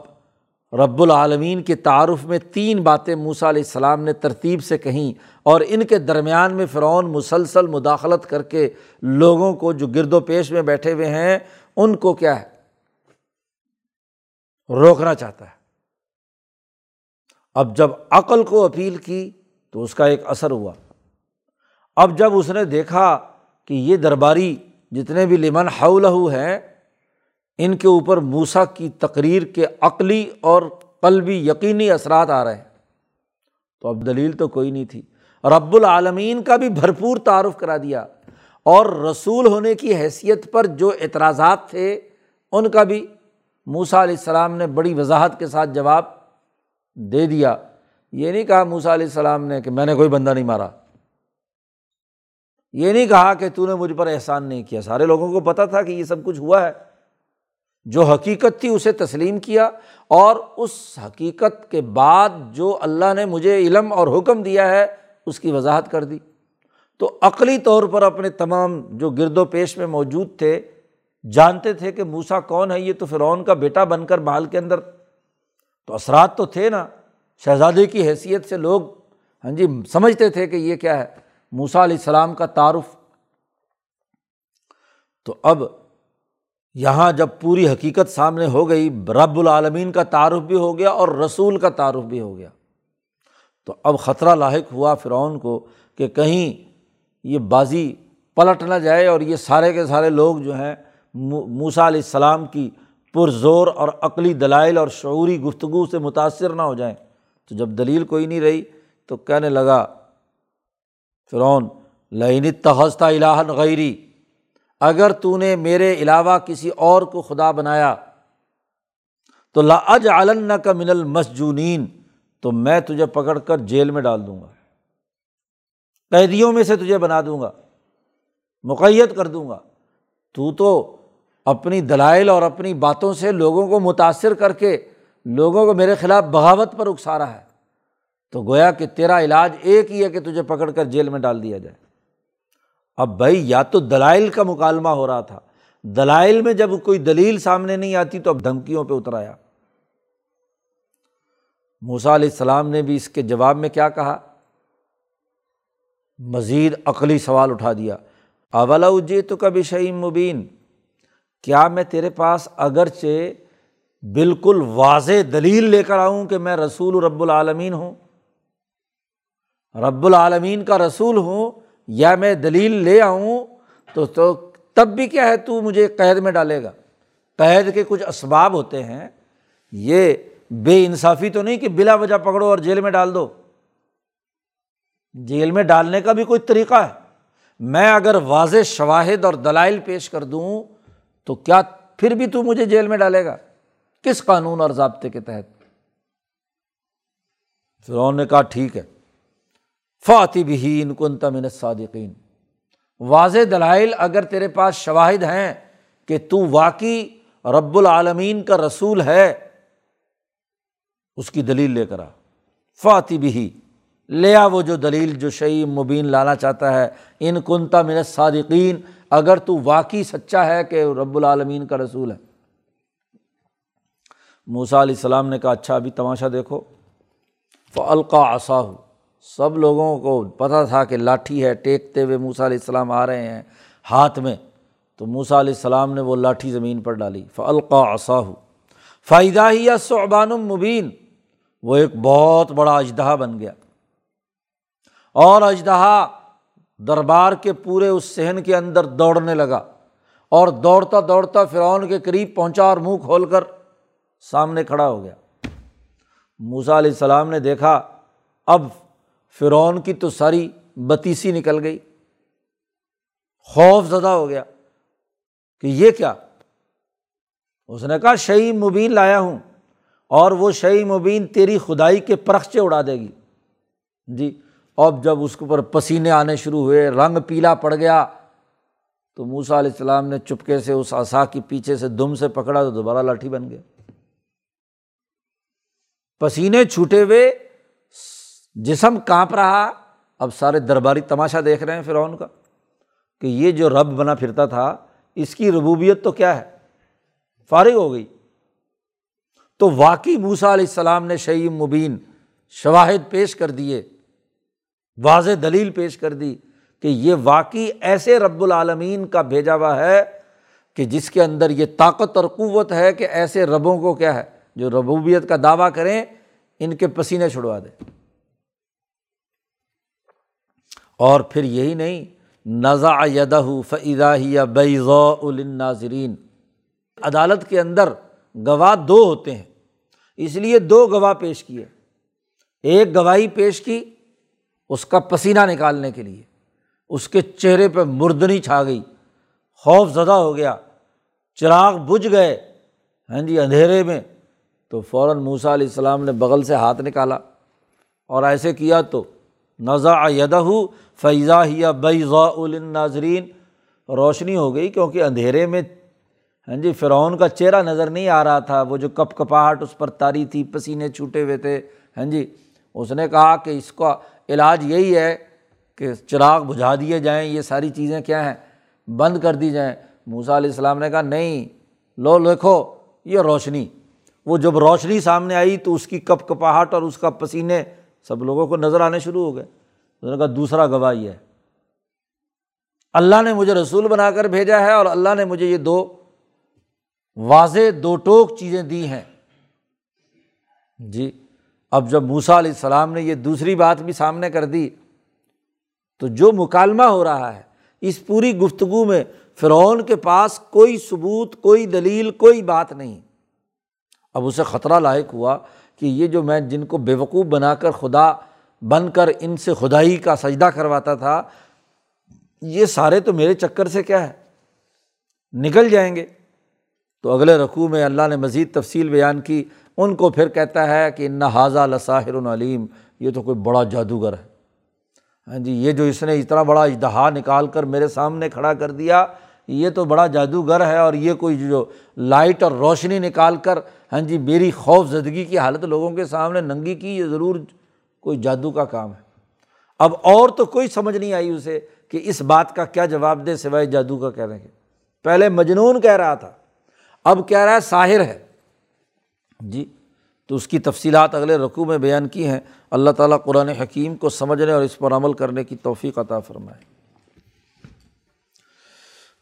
رب العالمین کے تعارف میں تین باتیں موسا علیہ السلام نے ترتیب سے کہیں اور ان کے درمیان میں فرعون مسلسل مداخلت کر کے لوگوں کو جو گرد و پیش میں بیٹھے ہوئے ہیں، ان کو کیا ہے؟ روکنا چاہتا ہے۔ اب جب عقل کو اپیل کی تو اس کا ایک اثر ہوا۔ اب جب اس نے دیکھا کہ یہ درباری جتنے بھی لمن ہاؤ لہو ہیں، ان کے اوپر موسا کی تقریر کے عقلی اور قلبی یقینی اثرات آ رہے ہیں۔ تو اب دلیل تو کوئی نہیں تھی۔ رب العالمین کا بھی بھرپور تعارف کرا دیا۔ اور رسول ہونے کی حیثیت پر جو اعتراضات تھے، ان کا بھی موسا علیہ السلام نے بڑی وضاحت کے ساتھ جواب دے دیا۔ یہ نہیں کہا موسا علیہ السلام نے کہ میں نے کوئی بندہ نہیں مارا۔ یہ نہیں کہا کہ تو نے مجھ پر احسان نہیں کیا۔ سارے لوگوں کو پتہ تھا کہ یہ سب کچھ ہوا ہے۔ جو حقیقت تھی اسے تسلیم کیا اور اس حقیقت کے بعد جو اللہ نے مجھے علم اور حکم دیا ہے، اس کی وضاحت کر دی۔ تو عقلی طور پر اپنے تمام جو گرد و پیش میں موجود تھے، جانتے تھے کہ موسا کون ہے، یہ تو فرعون کا بیٹا بن کر محل کے اندر۔ تو اثرات تو تھے نا۔ شہزادے کی حیثیت سے لوگ ہاں جی سمجھتے تھے کہ یہ کیا ہے۔ موسا علیہ السلام کا تعارف۔ تو اب یہاں جب پوری حقیقت سامنے ہو گئی، رب العالمین کا تعارف بھی ہو گیا اور رسول کا تعارف بھی ہو گیا۔ تو اب خطرہ لاحق ہوا فرعون کو کہ کہیں یہ بازی پلٹ نہ جائے اور یہ سارے کے سارے لوگ جو ہیں موسا علیہ السلام کی پرزور اور عقلی دلائل اور شعوری گفتگو سے متاثر نہ ہو جائیں۔ تو جب دلیل کوئی نہیں رہی تو کہنے لگا فرعون لین تحستا الہن غیری، اگر تو نے میرے علاوہ کسی اور کو خدا بنایا، تو لاج علن کا من المسجونین، تو میں تجھے پکڑ کر جیل میں ڈال دوں گا، قیدیوں میں سے تجھے بنا دوں گا مقیت کر دوں گا۔ تو تو اپنی دلائل اور اپنی باتوں سے لوگوں کو متاثر کر کے لوگوں کو میرے خلاف بغاوت پر اکسا رہا ہے۔ تو گویا کہ تیرا علاج ایک ہی ہے کہ تجھے پکڑ کر جیل میں ڈال دیا جائے۔ اب بھائی، یا تو دلائل کا مکالمہ ہو رہا تھا۔ دلائل میں جب کوئی دلیل سامنے نہیں آتی تو اب دھمکیوں پہ اتر آیا۔ موسا علیہ السلام نے بھی اس کے جواب میں کیا کہا؟ مزید عقلی سوال اٹھا دیا۔ اولا اجے تو کبھی شعیم مبین۔ کیا میں تیرے پاس اگرچہ بالکل واضح دلیل لے کر آؤں کہ میں رسول رب العالمین ہوں؟ رب العالمین کا رسول ہوں یا میں دلیل لے آؤں، تو تو تب بھی کیا ہے تو مجھے قید میں ڈالے گا۔ قید کے کچھ اسباب ہوتے ہیں، یہ بے انصافی تو نہیں کہ بلا وجہ پکڑو اور جیل میں ڈال دو۔ جیل میں ڈالنے کا بھی کوئی طریقہ ہے۔ میں اگر واضح شواہد اور دلائل پیش کر دوں، تو کیا پھر بھی تو مجھے جیل میں ڈالے گا؟ کس قانون اور ضابطے کے تحت؟ فرعون نے کہا، ٹھیک ہے۔ فاطب ہی ان کن تمن صادقین واضح دلائل اگر تیرے پاس شواہد ہیں کہ تو واقعی رب العالمین کا رسول ہے، اس کی دلیل لے کر آ۔ فاطب ہی لیا وہ جو دلیل جو شعی مبین لانا چاہتا ہے۔ ان کنتا من صادقین اگر تو واقعی سچا ہے کہ رب العالمین کا رسول ہے۔ موسا علیہ السلام نے کہا اچھا ابھی تماشا دیکھو۔ فلقا آسا ہو سب لوگوں کو پتہ تھا کہ لاٹھی ہے، ٹیکتے ہوئے موسا علیہ السلام آ رہے ہیں ہاتھ میں۔ تو موسا علیہ السلام نے وہ لاٹھی زمین پر ڈالی۔ فلقا آسا فائدہ ہی یا صعبان المبین وہ ایک بہت بڑا اجدہا بن گیا۔ اور اجدہا دربار کے پورے اس صحن کے اندر دوڑنے لگا۔ اور دوڑتا دوڑتا فرعون کے قریب پہنچا اور منہ کھول کر سامنے کھڑا ہو گیا۔ موسا علیہ السلام نے دیکھا، اب فرعون کی تو ساری بتیسی نکل گئی۔ خوف زدہ ہو گیا کہ یہ کیا؟ اس نے کہا شعی مبین لایا ہوں اور وہ شعی مبین تیری خدائی کے پرخچے اڑا دے گی۔ جی اب جب اس کے اوپر پسینے آنے شروع ہوئے، رنگ پیلا پڑ گیا، تو موسا علیہ السلام نے چپکے سے اس آسا کی پیچھے سے دم سے پکڑا تو دوبارہ لاٹھی بن گیا۔ پسینے چھوٹے ہوئے جسم کانپ رہا، اب سارے درباری تماشا دیکھ رہے ہیں فرعون کا کہ یہ جو رب بنا پھرتا تھا، اس کی ربوبیت تو کیا ہے؟ فارغ ہو گئی۔ تو واقعی موسا علیہ السلام نے شعیب مبین شواہد پیش کر دیے، واضح دلیل پیش کر دی کہ یہ واقعی ایسے رب العالمین کا بھیجا ہوا ہے کہ جس کے اندر یہ طاقت اور قوت ہے کہ ایسے ربوں کو کیا ہے، جو ربوبیت کا دعویٰ کریں، ان کے پسینے چھڑوا دے اور پھر یہی نہیں نزا یدہ فعدہ یا الناظرین عدالت کے اندر گواہ دو ہوتے ہیں، اس لیے دو گواہ پیش کیے۔ ایک گواہی پیش کی اس کا پسینہ نکالنے کے لیے، اس کے چہرے پہ مردنی چھا گئی، خوف زدہ ہو گیا، چراغ بجھ گئے۔ ہاں جی اندھیرے میں۔ تو فوراً موسا علیہ السلام نے بغل سے ہاتھ نکالا اور ایسے کیا تو نزا یدہ فیضا ہیا بیضا الناظرین روشنی ہو گئی کیونکہ اندھیرے میں ہاں جی فرعون کا چہرہ نظر نہیں آ رہا تھا۔ وہ جو کپ کپاہٹ اس پر تاری تھی، پسینے چھوٹے ہوئے تھے ہاں جی اس نے کہا کہ اس کا علاج یہی ہے کہ چراغ بجھا دیے جائیں۔ یہ ساری چیزیں کیا ہیں؟ بند کر دی جائیں۔ موسا علیہ السلام نے کہا، نہیں، لو، لکھو، یہ روشنی۔ وہ جب روشنی سامنے آئی تو اس کی کپ کپاہٹ اور اس کا پسینے سب لوگوں کو نظر آنے شروع ہو گئے۔ اس نے کہا، دوسرا گواہ یہ ہے۔ اللہ نے مجھے رسول بنا کر بھیجا ہے اور اللہ نے مجھے یہ دو واضح دو ٹوک چیزیں دی ہیں۔ جی اب جب موسا علیہ السلام نے یہ دوسری بات بھی سامنے کر دی، تو جو مکالمہ ہو رہا ہے، اس پوری گفتگو میں فرعون کے پاس کوئی ثبوت، کوئی دلیل، کوئی بات نہیں۔ اب اسے خطرہ لاحق ہوا کہ یہ جو میں جن کو بیوقوف بنا کر خدا بن کر ان سے خدائی کا سجدہ کرواتا تھا، یہ سارے تو میرے چکر سے کیا ہے؟ نکل جائیں گے۔ تو اگلے رقوع میں اللہ نے مزید تفصیل بیان کی۔ ان کو پھر کہتا ہے کہ ان حاضہ لساہر العلیم یہ تو کوئی بڑا جادوگر ہے۔ ہاں جی یہ جو اس نے اتنا بڑا اجتہا نکال کر میرے سامنے کھڑا کر دیا یہ تو بڑا جادوگر ہے اور یہ کوئی جو لائٹ اور روشنی نکال کر ہاں جی میری خوف زدگی کی حالت لوگوں کے سامنے ننگی کی، یہ ضرور کوئی جادو کا کام ہے۔ اب اور تو کوئی سمجھ نہیں آئی اسے کہ اس بات کا کیا جواب دے سوائے جادو کا کہنے کے۔ پہلے مجنون کہہ رہا تھا، اب کہہ رہا ہے ساحر ہے۔ جی تو اس کی تفصیلات اگلے رقوع میں بیان کی ہیں۔ اللہ تعالیٰ قرآن حکیم کو سمجھنے اور اس پر عمل کرنے کی توفیق عطا فرمائے۔